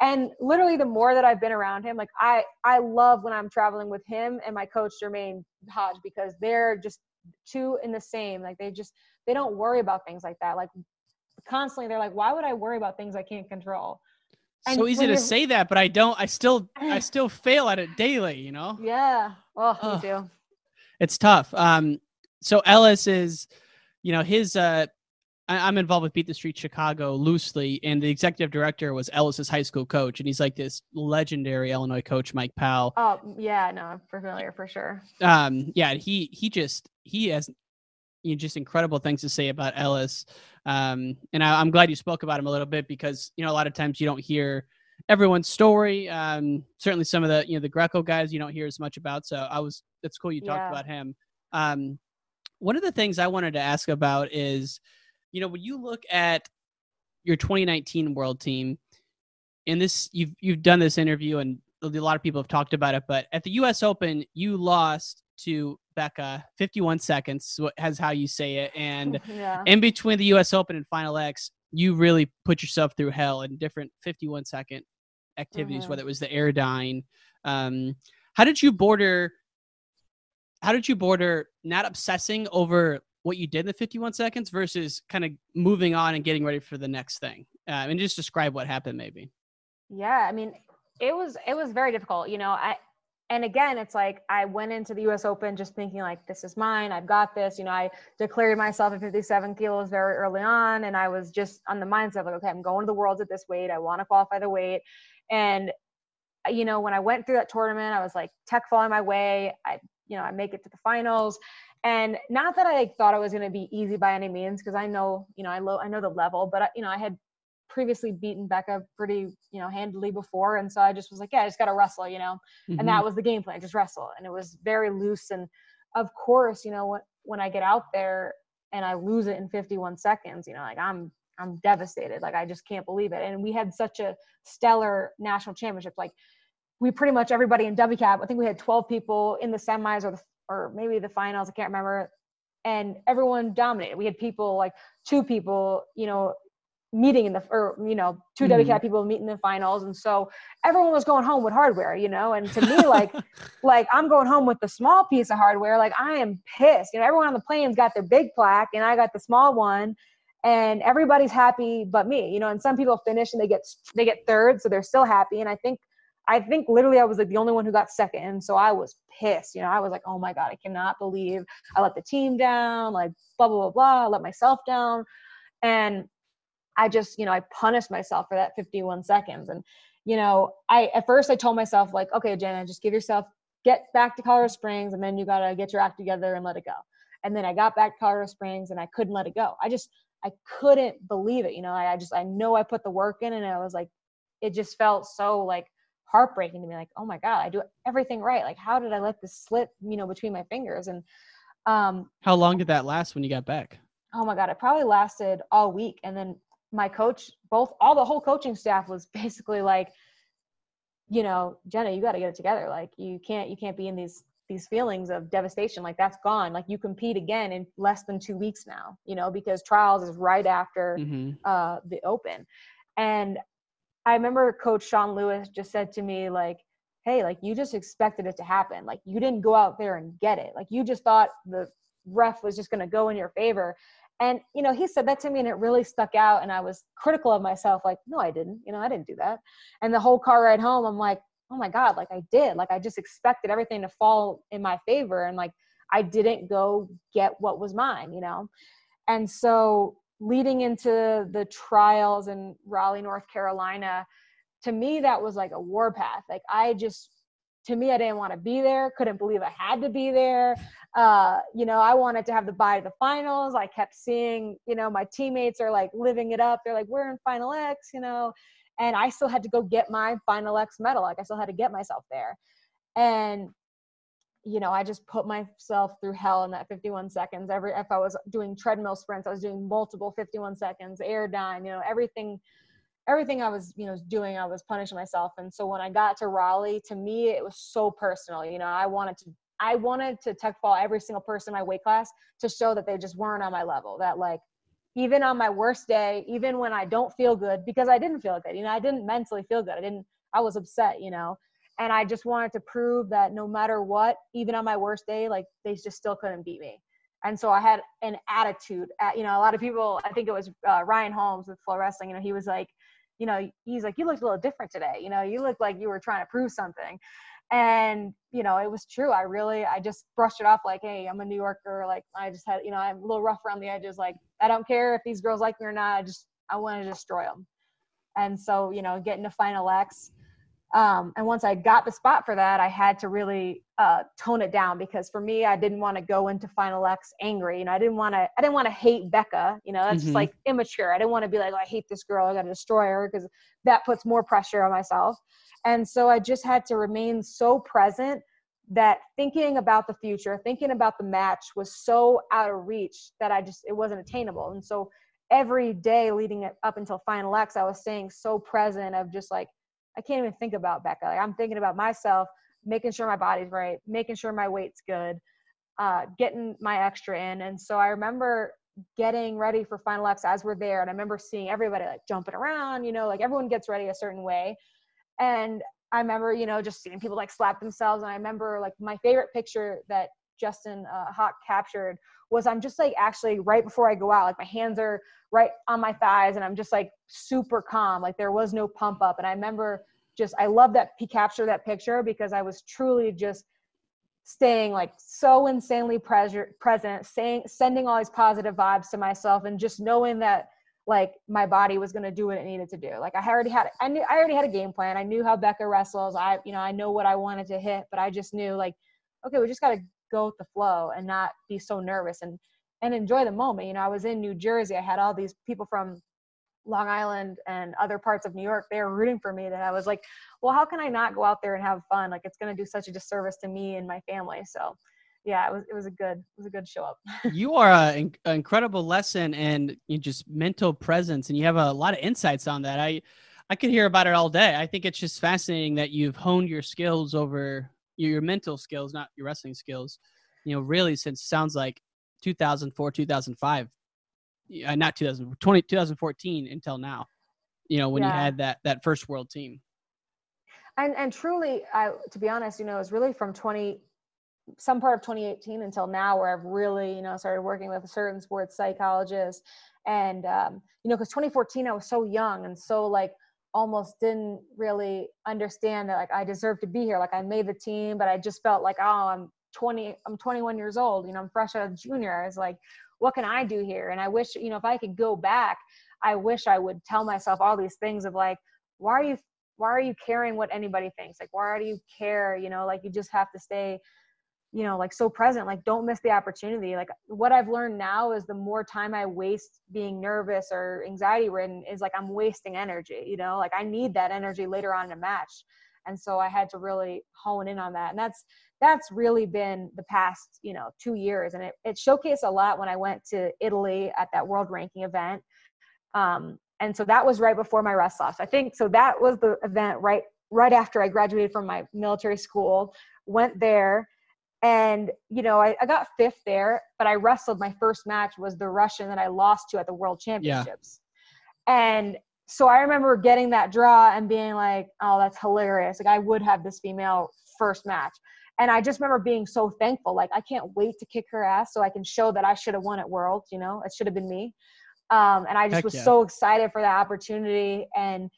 And literally, the more that I've been around him, like, I, I love when I'm traveling with him and my coach, Jermaine Hodge, because they're just two in the same. Like, they just, they don't worry about things like that. Like, constantly, they're like, why would I worry about things I can't control? And so easy to say that, but I don't. I still, I still fail at it daily. You know. Yeah. Oh, too. It's tough. Um. So Ellis is, you know, his. Uh, I, am involved with Beat the Street Chicago loosely, and the executive director was Ellis's high school coach, and he's like this legendary Illinois coach, Mike Powell. Oh yeah, no, I'm familiar for sure. Um. Yeah. He he just he has you know, just incredible things to say about Ellis. Um, and I, am glad you spoke about him a little bit because you know a lot of times you don't hear everyone's story. Um, certainly some of the you know the Greco guys you don't hear as much about. So I was that's cool you talked yeah. about him. Um, one of the things I wanted to ask about is, you know, when you look at your 2019 World Team, and this you've you've done this interview and a lot of people have talked about it, but at the U.S. Open you lost to Becca, 51 seconds has how you say it. And yeah. in between the US Open and Final X, you really put yourself through hell in different 51 second activities, mm-hmm. whether it was the Airdyne. Um, how did you border? How did you border not obsessing over what you did in the 51 seconds versus kind of moving on and getting ready for the next thing? Uh, and just describe what happened, maybe. Yeah, I mean, it was it was very difficult. You know, I and again it's like i went into the us open just thinking like this is mine i've got this you know i declared myself at 57 kilos very early on and i was just on the mindset like okay i'm going to the worlds at this weight i want to qualify the weight. And uh, you know when i went through that tournament i was like tech falling my way i you know i make it to the finals. And not that i like, thought it was going to be easy by any means because i know you know i lo- i know the level but I, you know i had previously beaten Becca pretty, you know, handily before. And so I just was like, yeah, I just got to wrestle, you know, mm-hmm. and that mm-hmm. was the game plan, just wrestle. And it was very loose. And of course, you know, when, when I get out there and I lose it in 51 seconds, you know, like I'm I'm devastated. Like I just can't believe it. And we had such a stellar national championship. Like we pretty much everybody in WCAP. I think we had 12 people in the semis or the or maybe the finals. I can't remember. And everyone dominated. We had people like two people, you know, meeting in the or you know 2 mm-hmm. WCAP people meeting in the finals, and so everyone was going home with hardware, you know. And to me, like like I'm going home with the small piece of hardware. Like I am pissed. You know, everyone on the plane's got their big plaque, and I got the small one. And everybody's happy but me, you know. And some people finish and they get they get third, so they're still happy. And I think I think literally I was like the only one who got second. And so I was pissed. You know, I was like, oh my God, I cannot believe I let the team down, like blah, blah, blah, blah. I let myself down. And I just, you know, I punished myself for that 51 seconds. And, you know, I at first I told myself, like, okay, Jenna, just give yourself get back to Colorado Springs and then you gotta get your act together and let it go. And then I got back to Colorado Springs and I couldn't let it go. I just I couldn't believe it. You know, I, I just I know I put the work in and I was like, it just felt so like heartbreaking to me like oh my god i do everything right like how did i let this slip you know between my fingers and um how long did that last when you got back oh my god it probably lasted all week and then my coach both all the whole coaching staff was basically like you know jenna you got to get it together like you can't you can't be in these these feelings of devastation like that's gone like you compete again in less than two weeks now you know because trials is right after mm-hmm. uh the open and I remember Coach Shon Lewis just said to me, like, hey, like you just expected it to happen. Like you didn't go out there and get it. Like you just thought the ref was just going to go in your favor. And, you know, he said that to me and it really stuck out. And I was critical of myself, like, no, I didn't. You know, I didn't do that. And the whole car ride home, I'm like, oh my God, like I did. Like I just expected everything to fall in my favor. And like I didn't go get what was mine, you know? And so leading into the trials in Raleigh, North Carolina, to me that was like a warpath. Like I just to me, I didn't want to be there. Couldn't believe I had to be there. Uh, you know, I wanted to have the bye to the finals. I kept seeing, you know, my teammates are like living it up. They're like, we're in final X, you know, and I still had to go get my final X medal. Like I still had to get myself there. And you know, I just put myself through hell in that 51 seconds. Every if I was doing treadmill sprints, I was doing multiple 51 seconds, airdyne, you know, everything everything I was, you know, doing, I was punishing myself. And so when I got to Raleigh, to me it was so personal. You know, I wanted to I wanted to tech fall every single person in my weight class to show that they just weren't on my level. That like even on my worst day, even when I don't feel good, because I didn't feel good, you know, I didn't mentally feel good. I didn't I was upset, you know and I just wanted to prove that no matter what, even on my worst day, like they just still couldn't beat me. And so I had an attitude. At, you know, a lot of people. I think it was uh, Ryan Holmes with FloWrestling. You know, he was like, you know, he's like, you looked a little different today. You know, you look like you were trying to prove something. And you know, it was true. I really, I just brushed it off like, hey, I'm a New Yorker. Like, I just had, you know, I'm a little rough around the edges. Like, I don't care if these girls like me or not. I just, I want to destroy them. And so, you know, getting to Final X um, and once I got the spot for that, I had to really uh, tone it down because for me, I didn't want to go into Final X angry. You know, I didn't want to. I didn't want to hate Becca. You know, that's mm-hmm. just like immature. I didn't want to be like, oh, I hate this girl. I got to destroy her because that puts more pressure on myself. And so I just had to remain so present that thinking about the future, thinking about the match was so out of reach that I just it wasn't attainable. And so every day leading it up until Final X, I was staying so present of just like I can't even think about Becca. Like I'm thinking about myself, making sure my body's right, making sure my weight's good, uh, getting my extra in. And so I remember getting ready for Final X as we're there. And I remember seeing everybody like jumping around, you know, like everyone gets ready a certain way. And I remember, you know, just seeing people like slap themselves. And I remember like my favorite picture that Justin uh, Hoch captured was I'm just like actually right before I go out, like my hands are right on my thighs and I'm just like super calm. Like there was no pump up. And I remember just, I love that he captured that picture because I was truly just staying like so insanely pre- present, saying, sending all these positive vibes to myself and just knowing that like my body was going to do what it needed to do. Like I already had, I knew, I already had a game plan. I knew how Becca wrestles. I, you know, I know what I wanted to hit, but I just knew like, okay, we just got to go with the flow and not be so nervous and and enjoy the moment. You know, I was in New Jersey. I had all these people from Long Island and other parts of New York. They were rooting for me. That I was like, well, how can I not go out there and have fun? Like it's going to do such a disservice to me and my family. So, yeah, it was it was a good it was a good show up. you are an incredible lesson and you just mental presence, and you have a lot of insights on that. I I could hear about it all day. I think it's just fascinating that you've honed your skills over your, your mental skills, not your wrestling skills. You know, really since sounds like 2004, 2005, uh, not 2020, 2014 until now. You know, when yeah. you had that that first world team. And and truly, I to be honest, you know, it's really from 20 some part of 2018 until now where I've really, you know, started working with a certain sports psychologist. And, um, you know, because 2014, I was so young and so like almost didn't really understand that like I deserve to be here. Like I made the team, but I just felt like, oh, I'm 20, I'm 21 years old, you know, I'm fresh out of junior. I was like, what can I do here? And I wish, you know, if I could go back, I wish I would tell myself all these things of like, why are you, why are you caring what anybody thinks? Like, why do you care? You know, like you just have to stay you know like so present like don't miss the opportunity. Like what i've learned now is the more time i waste being nervous or anxiety ridden is like i'm wasting energy you know? Like i need that energy later on in a match. And so i had to really hone in on that. And that's that's really been the past you know two years. And it, it showcased a lot when i went to italy at that world ranking event. Um, and so that was right before my rest loss i think so that was the event right right after i graduated from my military school went there and you know I, I, got fifth there but i wrestled my first match was the russian that i lost to at the world championships. Yeah. and so i remember getting that draw and being like oh that's hilarious. Like i would have this female first match. And i just remember being so thankful. Like i can't wait to kick her ass so i can show that i should have won at worlds you know? It should have been me. Um, and i just Heck was yeah. so excited for that opportunity. And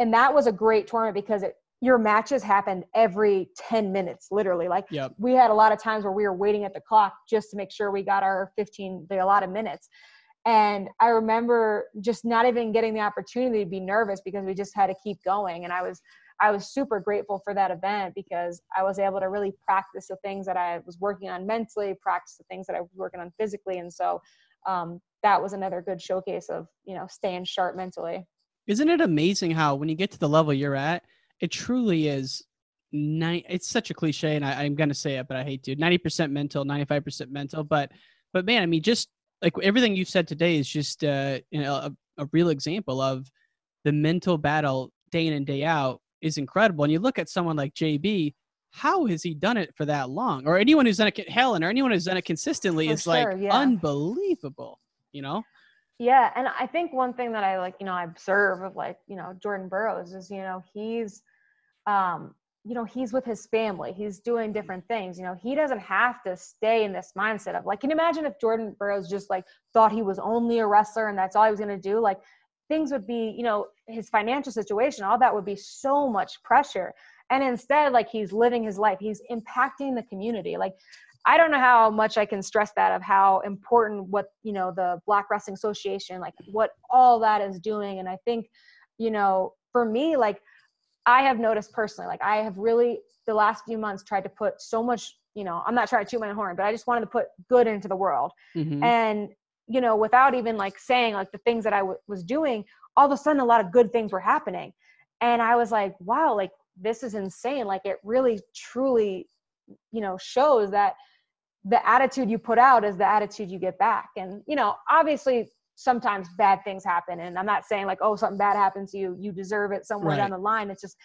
and that was a great tournament because it your matches happened every 10 minutes literally. Like yep. we had a lot of times where we were waiting at the clock just to make sure we got our 15 the allotted minutes. And i remember just not even getting the opportunity to be nervous because we just had to keep going. And i was i was super grateful for that event because i was able to really practice the things that i was working on mentally practice the things that i was working on physically. And so um, that was another good showcase of you know staying sharp mentally. Isn't it amazing how when you get to the level you're at it truly is ni- it's such a cliche and I, am gonna say it but i hate to 90% mental 95% mental but but man i mean just like everything you've said today is just uh you know a, a real example of the mental battle day in and day out is incredible. And you look at someone like jb how has he done it for that long? Or anyone who's done it helen or anyone who's done it consistently for is sure, like yeah. unbelievable you know yeah, and I think one thing that I like, you know, I observe of like, you know, Jordan Burroughs is, you know, he's um, you know, he's with his family. He's doing different things. You know, he doesn't have to stay in this mindset of like, can you imagine if Jordan Burroughs just like thought he was only a wrestler and that's all he was gonna do? Like things would be, you know, his financial situation, all that would be so much pressure. And instead, like he's living his life, he's impacting the community. Like I don't know how much I can stress that of how important what, you know, the Black Wrestling Association, like what all that is doing. And I think, you know, for me, like I have noticed personally, like I have really the last few months tried to put so much, you know, I'm not trying to chew my horn, but I just wanted to put good into the world. Mm-hmm. And, you know, without even like saying like the things that I w- was doing, all of a sudden a lot of good things were happening. And I was like, wow, like this is insane. Like it really truly, you know, shows that the attitude you put out is the attitude you get back. And, you know, obviously sometimes bad things happen. And I'm not saying like, oh, something bad happens to you, you deserve it somewhere right. down the line. It's just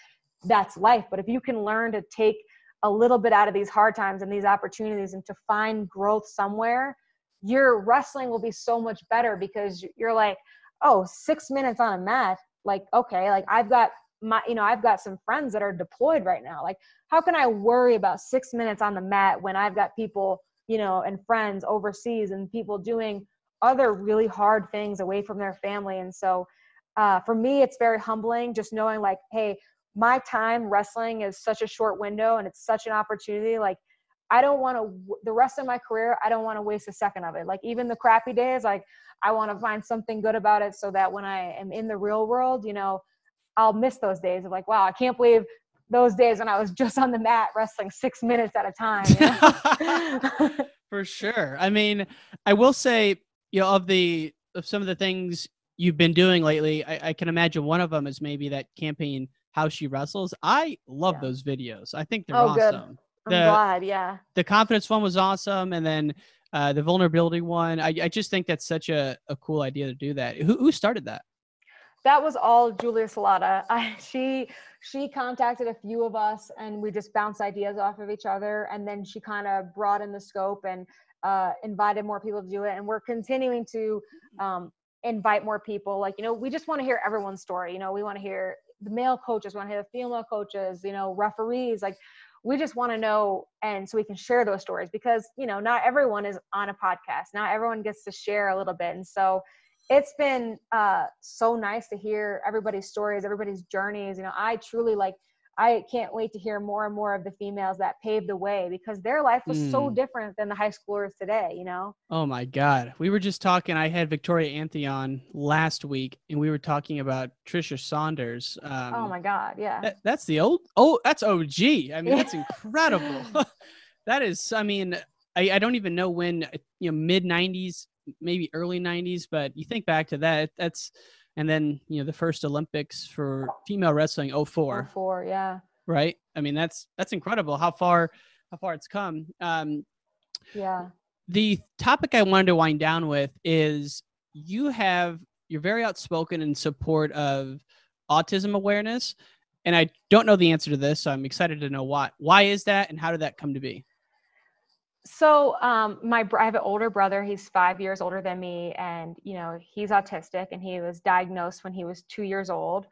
that's life. But if you can learn to take a little bit out of these hard times and these opportunities and to find growth somewhere, your wrestling will be so much better because you're like, oh, six minutes on a mat. Like, okay, like I've got my, you know, I've got some friends that are deployed right now. Like, how can I worry about six minutes on the mat when I've got people you know, and friends overseas and people doing other really hard things away from their family. And so uh, for me, it's very humbling just knowing like, hey, my time wrestling is such a short window and it's such an opportunity. Like, I don't want to, the rest of my career, I don't want to waste a second of it. Like, even the crappy days, like, I want to find something good about it so that when I am in the real world, you know, I'll miss those days of like, wow, I can't believe those days when I was just on the mat wrestling six minutes at a time. You know? For sure. I mean, I will say, you know, of the of some of the things you've been doing lately, I, I can imagine one of them is maybe that campaign how she wrestles. I love yeah. those videos. I think they're oh, awesome. Good. I'm glad. Yeah. The confidence one was awesome, and then uh, the vulnerability one. I, I just think that's such a, a cool idea to do that. Who who started that? That was all Julia Salata. I, she she contacted a few of us, and we just bounced ideas off of each other, and then she kind of broadened the scope and uh, invited more people to do it. And we're continuing to um, invite more people. Like you know, we just want to hear everyone's story. You know, we want to hear the male coaches, want to hear the female coaches. You know, referees. Like we just want to know and so we can share those stories because you know not everyone is on a podcast not everyone gets to share a little bit and so it's been uh, so nice to hear everybody's stories everybody's journeys. You know i truly like i can't wait to hear more and more of the females that paved the way because their life was mm. so hmm. different than the high schoolers today you know? Oh my god. We were just talking i had victoria anthony on last week and we were talking about tricia saunders um, oh my god yeah. that, that's the old oh that's og i mean that's incredible. That is i mean I, I don't even know when you know mid 90s maybe early 90s but you think back to that that's and then you know the first olympics for female wrestling 04 04 yeah. Right? I mean that's that's incredible how far how far it's come. Um yeah. the topic i wanted to wind down with is you have you're very outspoken in support of autism awareness and i don't know the answer to this so i'm excited to know why why is that and how did that come to be so um my i have an older brother he's five years older than me and you know he's autistic and he was diagnosed when he was two years old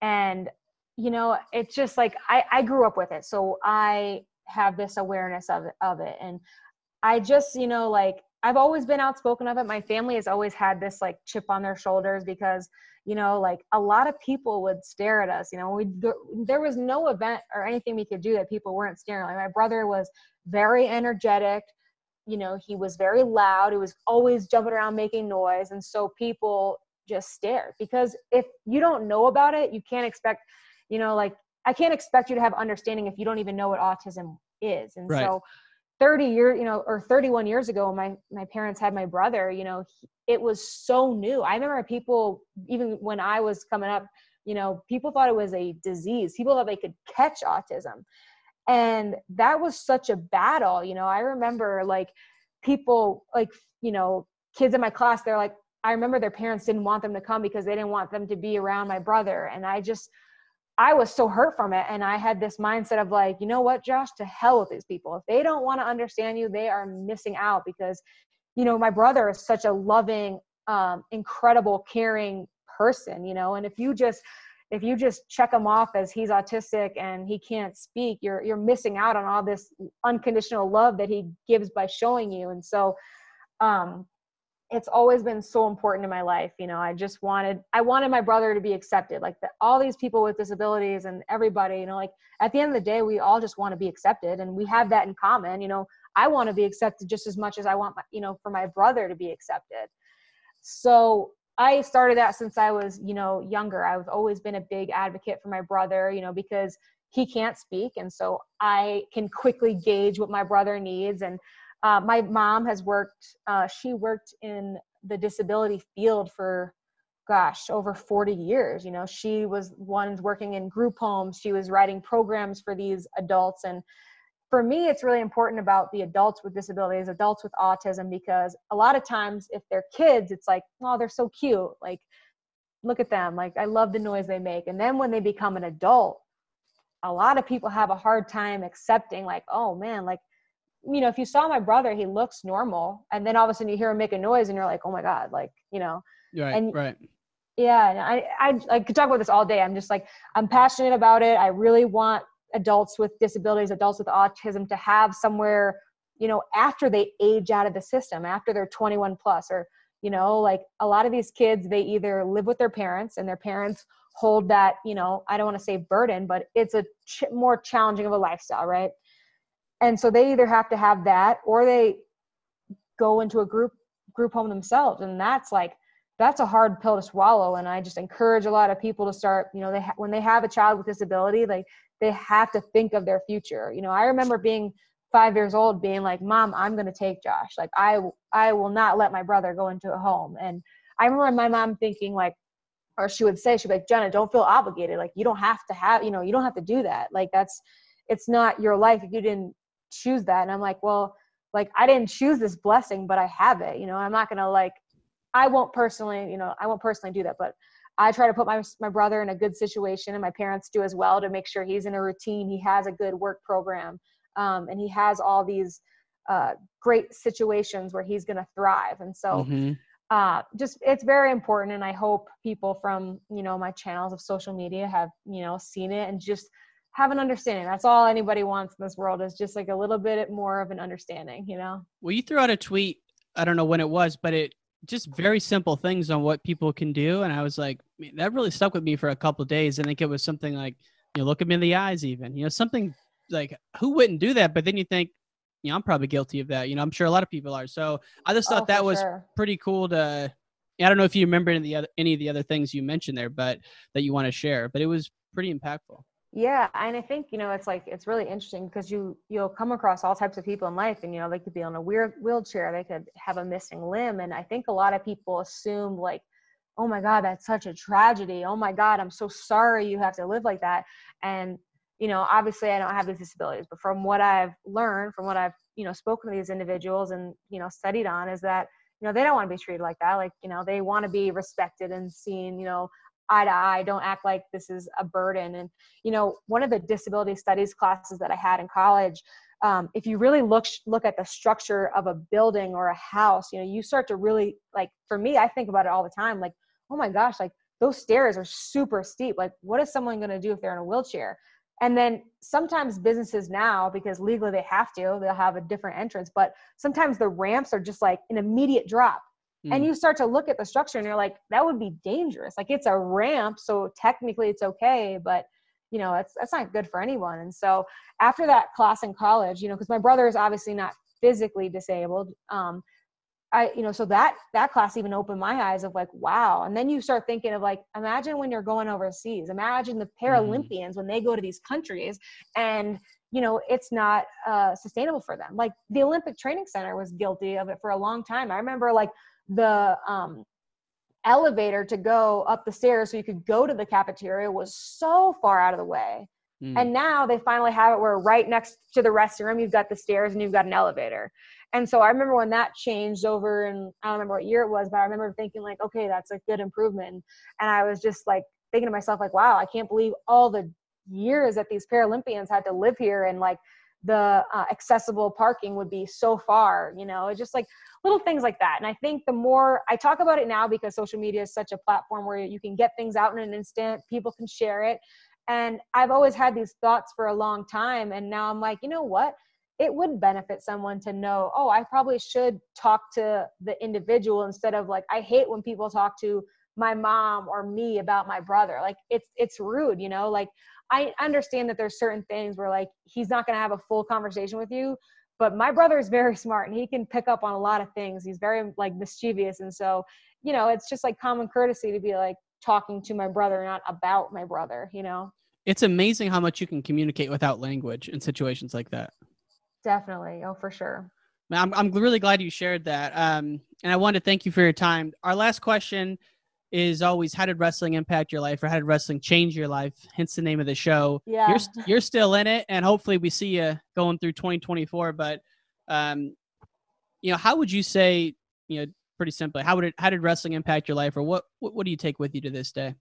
and you know it's just like i i grew up with it so i have this awareness of of it and i just you know like i've always been outspoken of it. My family has always had this like chip on their shoulders because you know like a lot of people would stare at us you know we there was no event or anything we could do that people weren't staring like my brother was very energetic. You know, he was very loud. He was always jumping around making noise. And so people just stared because if you don't know about it, you can't expect, you know, like I can't expect you to have understanding if you don't even know what autism is. And right. so 30 years, you know, or 31 years ago, my, my parents had my brother, you know, he, it was so new. I remember people, even when I was coming up, you know, people thought it was a disease. People thought they could catch autism and that was such a battle you know i remember like people like you know kids in my class they're like i remember their parents didn't want them to come because they didn't want them to be around my brother. And i just i was so hurt from it. And i had this mindset of like you know what josh to hell with these people. If they don't want to understand you they are missing out because you know my brother is such a loving um, incredible caring person you know? And if you just if you just check him off as he's autistic and he can't speak you're you're missing out on all this unconditional love that he gives by showing you. And so um it's always been so important in my life you know i just wanted i wanted my brother to be accepted like the, all these people with disabilities and everybody you know like at the end of the day we all just want to be accepted and we have that in common you know i want to be accepted just as much as i want my, you know for my brother to be accepted. So I started that since I was, you know, younger. I've always been a big advocate for my brother, you know, because he can't speak. And so I can quickly gauge what my brother needs. And uh, my mom has worked, uh, she worked in the disability field for, gosh, over 40 years. You know, she was one working in group homes, she was writing programs for these adults. And for me it's really important about the adults with disabilities adults with autism because a lot of times if they're kids it's like oh they're so cute. Like look at them. Like i love the noise they make. And then when they become an adult a lot of people have a hard time accepting like oh man like you know if you saw my brother he looks normal. And then all of a sudden you hear him make a noise and you're like oh my god like you know? Right and right. Yeah and I, I i could talk about this all day. I'm just like i'm passionate about it. I really want adults with disabilities, adults with autism to have somewhere, you know, after they age out of the system, after they're 21 plus, or, you know, like a lot of these kids, they either live with their parents and their parents hold that, you know, I don't want to say burden, but it's a ch- more challenging of a lifestyle, right? And so they either have to have that or they go into a group group home themselves and that's like that's a hard pill to swallow and i just encourage a lot of people to start you know they ha- when they have a child with disability like they have to think of their future. You know i remember being five years old being like mom i'm going to take josh. Like i i will not let my brother go into a home. And i remember my mom thinking like or she would say she'd be like jenna don't feel obligated. Like you don't have to have you know you don't have to do that. Like that's it's not your life if you didn't choose that. And i'm like well like i didn't choose this blessing but i have it. You know i'm not gonna like i won't personally you know i won't personally do that but i try to put my my brother in a good situation and my parents do as well to make sure he's in a routine he has a good work program um, and he has all these uh, great situations where he's going to thrive and so Mhm. uh, just it's very important and i hope people from you know my channels of social media have you know seen it and just have an understanding that's all anybody wants in this world is just like a little bit more of an understanding you know Well, you threw out a tweet. I don't know when it was, but it just very simple things on what people can do, and I was like, man, that really stuck with me for a couple of days. I think it was something like, you know, look at me in the eyes, even, you know, something like who wouldn't do that? But then you think, you know, I'm probably guilty of that. You know, I'm sure a lot of people are. So I just Oh, thought that was sure. pretty cool to. I don't know if you remember any of the other any of the other things you mentioned there, but that you want to share. But it was pretty impactful. Yeah and i think you know it's like it's really interesting because you you'll come across all types of people in life and you know they could be on a weird wheelchair they could have a missing limb and i think a lot of people assume like oh my god that's such a tragedy. Oh my god i'm so sorry you have to live like that. And you know obviously i don't have these disabilities but from what i've learned from what i've you know spoken to these individuals and you know studied on is that you know they don't want to be treated like that like you know they want to be respected and seen you know eye to eye don't act like this is a burden. And you know one of the disability studies classes that i had in college um, if you really look look at the structure of a building or a house you know you start to really like for me i think about it all the time like oh my gosh like those stairs are super steep. Like what is someone going to do if they're in a wheelchair? And then sometimes businesses now because legally they have to they'll have a different entrance but sometimes the ramps are just like an immediate drop and Mm. you start to look at the structure and you're like that would be dangerous. Like it's a ramp so technically it's okay but you know it's that's not good for anyone. And so after that class in college you know because my brother is obviously not physically disabled um i you know so that that class even opened my eyes of like wow. And then you start thinking of like imagine when you're going overseas. Imagine the paralympians when they go to these countries and you know it's not uh, sustainable for them. Like the olympic training center was guilty of it for a long time. I remember like the um, elevator to go up the stairs so you could go to the cafeteria was so far out of the way. Mm. and now they finally have it where right next to the restroom you've got the stairs and you've got an elevator. And so i remember when that changed over and i don't remember what year it was but i remember thinking like okay that's a good improvement. And i was just like thinking to myself like wow i can't believe all the years that these paralympians had to live here and like the uh, accessible parking would be so far you know it's just like little things like that. And i think the more i talk about it now because social media is such a platform where you can get things out in an instant people can share it. And i've always had these thoughts for a long time and now i'm like you know what? It would benefit someone to know oh i probably should talk to the individual instead of like i hate when people talk to my mom or me about my brother. Like it's it's rude you know? Like i understand that there's certain things where like he's not going to have a full conversation with you but my brother is very smart and he can pick up on a lot of things he's very like mischievous and so you know it's just like common courtesy to be like talking to my brother not about my brother you know It's amazing how much you can communicate without language in situations like that. definitely oh for sure I'm, I'm really glad you shared that. Um, and I want to thank you for your time. Our last question is always how did wrestling impact your life or how did wrestling change your life? Hence the name of the show. Yeah. You're, st- you're still in it and hopefully we see you going through 2024. But, um, you know, how would you say, you know, pretty simply, how would it, how did wrestling impact your life or what, what, what do you take with you to this day?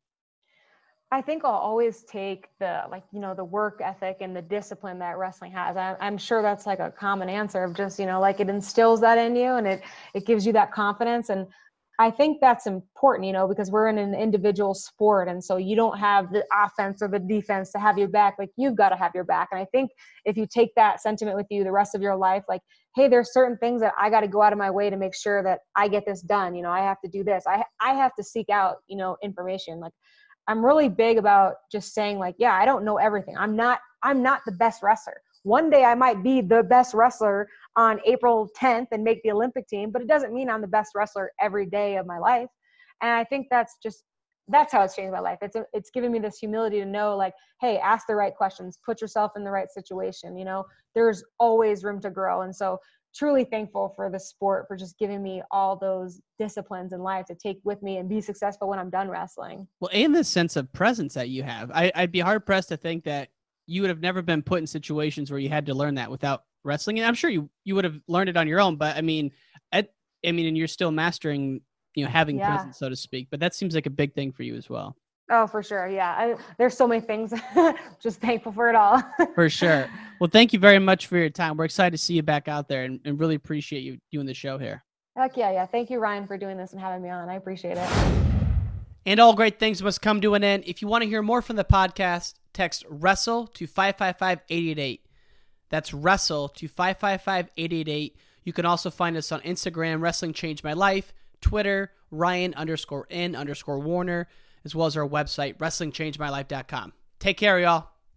I think I'll always take the like you know the work ethic and the discipline that wrestling has. I, I'm sure that's like a common answer of just you know like it instills that in you and it it gives you that confidence and I think that's important you know because we're in an individual sport and so you don't have the offense or the defense to have your back like you've got to have your back and I think if you take that sentiment with you the rest of your life like hey there's certain things that I got to go out of my way to make sure that I get this done you know I have to do this I I have to seek out you know information like I'm really big about just saying like, yeah, I don't know everything. I'm not I'm not the best wrestler. One day I might be the best wrestler on April 10th and make the Olympic team, but it doesn't mean I'm the best wrestler every day of my life. And I think that's just that's how it's changed my life. It's it's given me this humility to know like, hey, ask the right questions, put yourself in the right situation, you know. There's always room to grow. And so truly thankful for the sport for just giving me all those disciplines in life to take with me and be successful when I'm done wrestling. Well, and the sense of presence that you have. I, I'd be hard pressed to think that you would have never been put in situations where you had to learn that without wrestling? And I'm sure you you would have learned it on your own, but I mean, at, I mean, and you're still mastering, you know, having Yeah. presence, so to speak. But that seems like a big thing for you as well, Oh, for sure. Yeah. I, there's so many things. Just thankful for it all. for sure. Well, thank you very much for your time. We're excited to see you back out there, and, and really appreciate you doing the show here. Heck yeah, yeah. Thank you, Ryan, for doing this and having me on. I appreciate it. And all great things must come to an end. If you want to hear more from the podcast, text WRESTLE to 555 888. That's WRESTLE to 555 888. You can also find us on Instagram, Wrestling Changed My Life, Twitter, Ryan underscore N underscore Warner, as well as our website, WrestlingChangedMyLife.com. Take care, y'all.